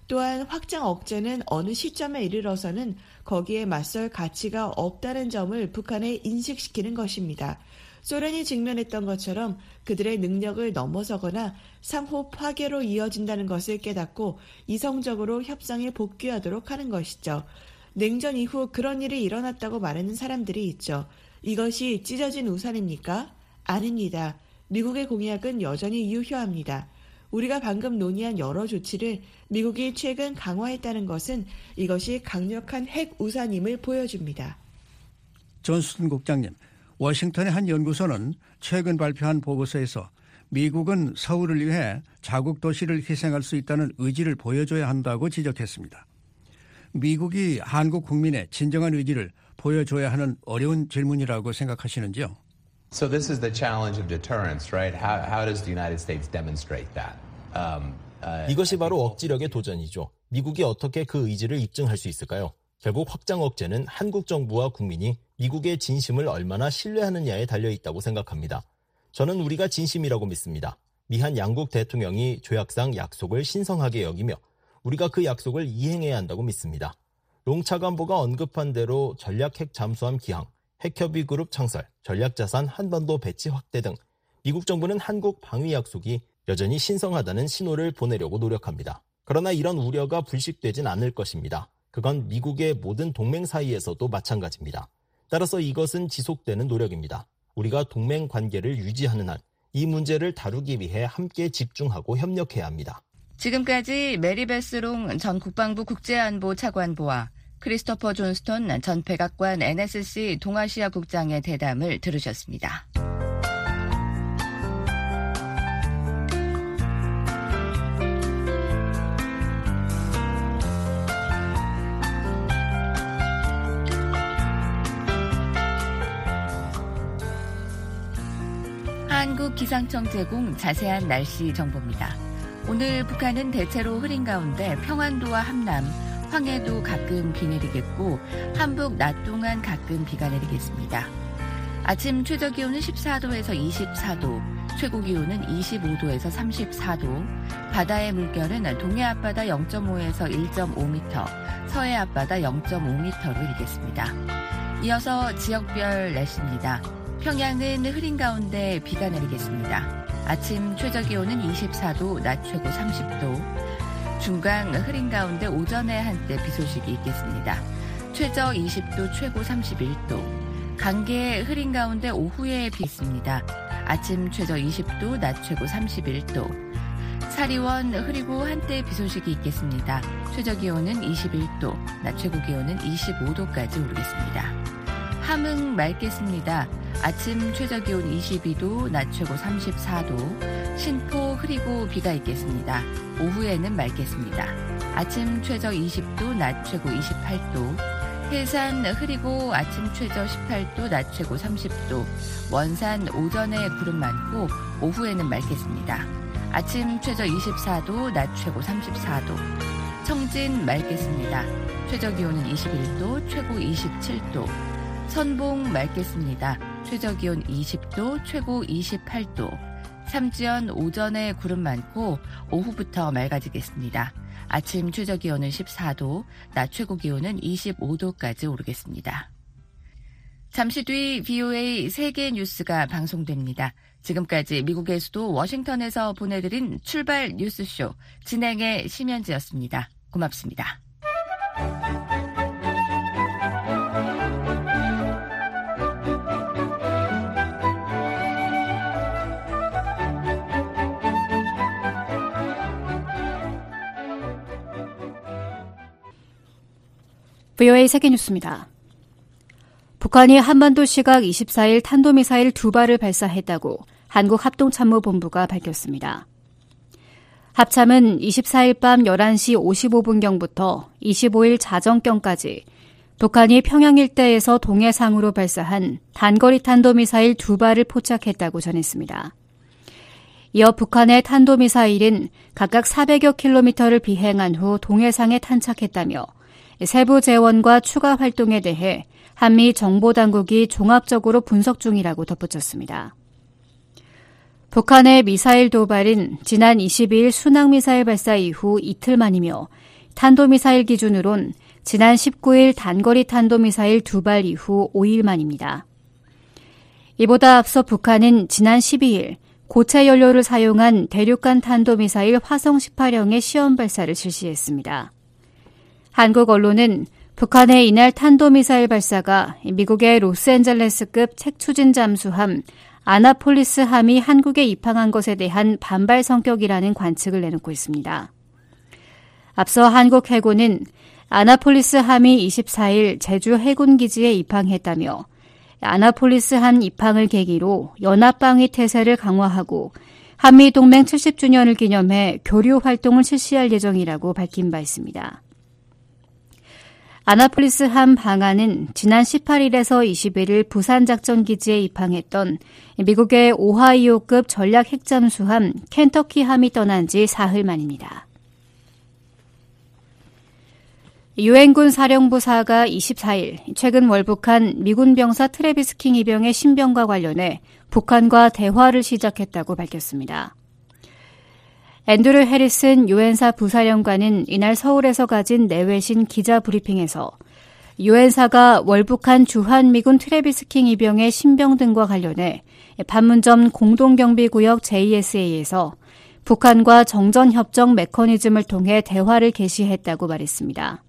또한 확장 억제는 어느 시점에 이르러서는 거기에 맞설 가치가 없다는 점을 북한에 인식시키는 것입니다. 소련이 직면했던 것처럼 그들의 능력을 넘어서거나 상호 파괴로 이어진다는 것을 깨닫고 이성적으로 협상에 복귀하도록 하는 것이죠. 냉전 이후 그런 일이 일어났다고 말하는 사람들이 있죠. 이것이 찢어진 우산입니까? 아닙니다. 미국의 공약은 여전히 유효합니다. 우리가 방금 논의한 여러 조치를 미국이 최근 강화했다는 것은 이것이 강력한 핵 우산임을 보여줍니다. 존슨 국장님, 워싱턴의 한 연구소는 최근 발표한 보고서에서 미국은 서울을 위해 자국 도시를 희생할 수 있다는 의지를 보여줘야 한다고 지적했습니다. 미국이 한국 국민의 진정한 의지를 보여줘야 하는 어려운 질문이라고 생각하시는지요? So this is the challenge of deterrence, right? How, how does the United States demonstrate that? Um, uh, 이것이 바로 억지력의 도전이죠. 미국이 어떻게 그 의지를 입증할 수 있을까요? 결국 확장 억제는 한국 정부와 국민이 미국의 진심을 얼마나 신뢰하느냐에 달려 있다고 생각합니다. 저는 우리가 진심이라고 믿습니다. 미한 양국 대통령이 조약상 약속을 신성하게 여기며 우리가 그 약속을 이행해야 한다고 믿습니다. 롱차관보가 언급한 대로 전략 핵 잠수함 기항, 핵협의 그룹 창설, 전략자산 한반도 배치 확대 등 미국 정부는 한국 방위 약속이 여전히 신성하다는 신호를 보내려고 노력합니다. 그러나 이런 우려가 불식되진 않을 것입니다. 그건 미국의 모든 동맹 사이에서도 마찬가지입니다. 따라서 이것은 지속되는 노력입니다. 우리가 동맹 관계를 유지하는 한 이 문제를 다루기 위해 함께 집중하고 협력해야 합니다. 지금까지 메리베스롱 전 국방부 국제안보 차관보와 크리스토퍼 존스톤 전 백악관 NSC 동아시아 국장의 대담을 들으셨습니다. 한국 기상청 제공 자세한 날씨 정보입니다. 오늘 북한은 대체로 흐린 가운데 평안도와 함남, 황해도 가끔 비 내리겠고 한북 낮 동안 가끔 비가 내리겠습니다. 아침 최저 기온은 14도에서 24도, 최고 기온은 25도에서 34도, 바다의 물결은 동해 앞바다 0.5에서 1.5m, 서해 앞바다 0.5m로 일겠습니다. 이어서 지역별 날씨입니다. 평양은 흐린 가운데 비가 내리겠습니다. 아침 최저 기온은 24도, 낮 최고 30도, 중강 흐린 가운데 오전에 한때 비 소식이 있겠습니다. 최저 20도, 최고 31도. 강계 흐린 가운데 오후에 비 있습니다. 아침 최저 20도, 낮 최고 31도. 사리원 흐리고 한때 비 소식이 있겠습니다. 최저 기온은 21도, 낮 최고 기온은 25도까지 오르겠습니다. 함흥 맑겠습니다. 아침 최저 기온 22도, 낮 최고 34도. 신포 흐리고 비가 있겠습니다. 오후에는 맑겠습니다. 아침 최저 20도, 낮 최고 28도. 해산 흐리고 아침 최저 18도, 낮 최고 30도. 원산 오전에 구름 많고 오후에는 맑겠습니다. 아침 최저 24도, 낮 최고 34도. 청진 맑겠습니다. 최저 기온은 21도, 최고 27도. 선봉 맑겠습니다. 최저 기온 20도, 최고 28도. 삼지연 오전에 구름 많고 오후부터 맑아지겠습니다. 아침 최저 기온은 14도, 낮 최고 기온은 25도까지 오르겠습니다. 잠시 뒤 VOA 세계 뉴스가 방송됩니다. 지금까지 미국의 수도 워싱턴에서 보내드린 출발 뉴스쇼 진행의 심현지였습니다. 고맙습니다. VOA 세계뉴스입니다. 북한이 한반도 시각 24일 탄도미사일 두 발을 발사했다고 한국합동참모본부가 밝혔습니다. 합참은 24일 밤 11시 55분경부터 25일 자정경까지 북한이 평양 일대에서 동해상으로 발사한 단거리 탄도미사일 두 발을 포착했다고 전했습니다. 이어 북한의 탄도미사일은 각각 400여 킬로미터를 비행한 후 동해상에 탄착했다며 세부 재원과 추가 활동에 대해 한미 정보당국이 종합적으로 분석 중이라고 덧붙였습니다. 북한의 미사일 도발은 지난 22일 순항미사일 발사 이후 이틀 만이며 탄도미사일 기준으론 지난 19일 단거리 탄도미사일 두 발 이후 5일 만입니다. 이보다 앞서 북한은 지난 12일 고체 연료를 사용한 대륙간 탄도미사일 화성 18형의 시험 발사를 실시했습니다. 한국 언론은 북한의 이날 탄도미사일 발사가 미국의 로스앤젤레스급 책추진 잠수함 아나폴리스 함이 한국에 입항한 것에 대한 반발 성격이라는 관측을 내놓고 있습니다. 앞서 한국 해군은 아나폴리스 함이 24일 제주 해군기지에 입항했다며 아나폴리스 함 입항을 계기로 연합방위 태세를 강화하고 한미동맹 70주년을 기념해 교류 활동을 실시할 예정이라고 밝힌 바 있습니다. 아나폴리스 함 방한은 지난 18일에서 21일 부산 작전 기지에 입항했던 미국의 오하이오급 전략 핵잠수함 켄터키함이 떠난 지 사흘 만입니다. 유엔군 사령부사가 24일 최근 월북한 미군 병사 트레비스 킹 이병의 신병과 관련해 북한과 대화를 시작했다고 밝혔습니다. 앤드류 해리슨 유엔사 부사령관은 이날 서울에서 가진 내외신 기자 브리핑에서 유엔사가 월북한 주한미군 트레비스킹 이병의 신병 등과 관련해 판문점 공동경비구역 JSA에서 북한과 정전협정 메커니즘을 통해 대화를 개시했다고 말했습니다.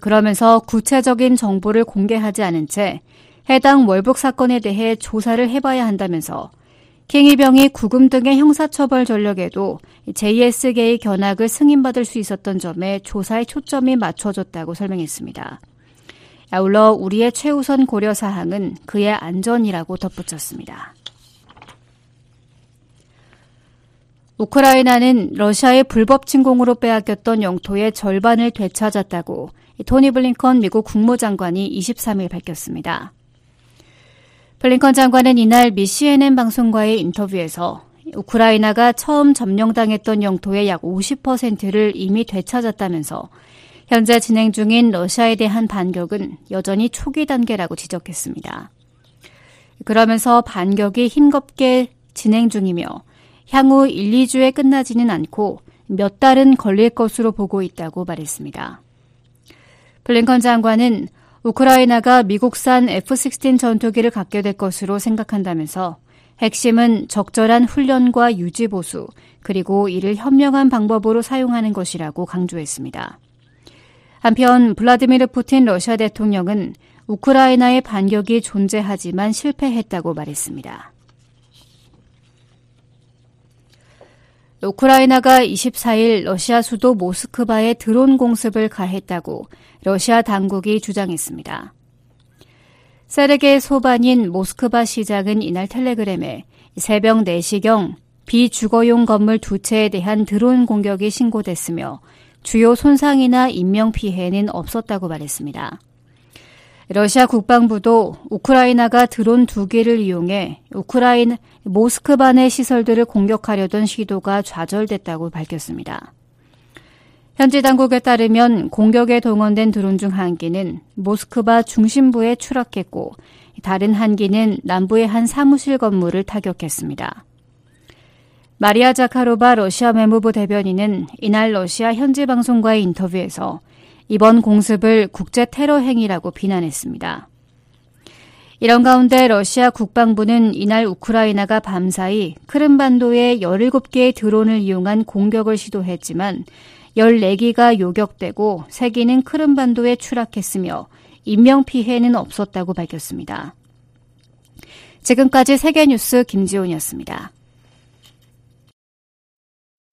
그러면서 구체적인 정보를 공개하지 않은 채 해당 월북 사건에 대해 조사를 해봐야 한다면서 킹이병이 구금 등의 형사처벌 전력에도 JS계의 견학을 승인받을 수 있었던 점에 조사의 초점이 맞춰졌다고 설명했습니다. 아울러 우리의 최우선 고려 사항은 그의 안전이라고 덧붙였습니다. 우크라이나는 러시아의 불법 침공으로 빼앗겼던 영토의 절반을 되찾았다고 토니 블링컨 미국 국무장관이 23일 밝혔습니다. 블링컨 장관은 이날 미 CNN 방송과의 인터뷰에서 우크라이나가 처음 점령당했던 영토의 약 50%를 이미 되찾았다면서 현재 진행 중인 러시아에 대한 반격은 여전히 초기 단계라고 지적했습니다. 그러면서 반격이 힘겹게 진행 중이며 향후 1, 2주에 끝나지는 않고 몇 달은 걸릴 것으로 보고 있다고 말했습니다. 블링컨 장관은 우크라이나가 미국산 F-16 전투기를 갖게 될 것으로 생각한다면서 핵심은 적절한 훈련과 유지 보수, 그리고 이를 현명한 방법으로 사용하는 것이라고 강조했습니다. 한편 블라디미르 푸틴 러시아 대통령은 우크라이나의 반격이 존재하지만 실패했다고 말했습니다. 우크라이나가 24일 러시아 수도 모스크바에 드론 공습을 가했다고 러시아 당국이 주장했습니다. 세르게 소반인 모스크바 시장은 이날 텔레그램에 새벽 4시경 비주거용 건물 두 채에 대한 드론 공격이 신고됐으며 주요 손상이나 인명피해는 없었다고 말했습니다. 러시아 국방부도 우크라이나가 드론 두 개를 이용해 우크라이나 모스크바 내 시설들을 공격하려던 시도가 좌절됐다고 밝혔습니다. 현지 당국에 따르면 공격에 동원된 드론 중 한 기는 모스크바 중심부에 추락했고 다른 한 기는 남부의 한 사무실 건물을 타격했습니다. 마리아 자카로바 러시아 외무부 대변인은 이날 러시아 현지 방송과의 인터뷰에서 이번 공습을 국제 테러 행위라고 비난했습니다. 이런 가운데 러시아 국방부는 이날 우크라이나가 밤사이 크림반도에 17개의 드론을 이용한 공격을 시도했지만 14기가 요격되고 3기는 크림반도에 추락했으며 인명피해는 없었다고 밝혔습니다. 지금까지 세계뉴스 김지훈이었습니다.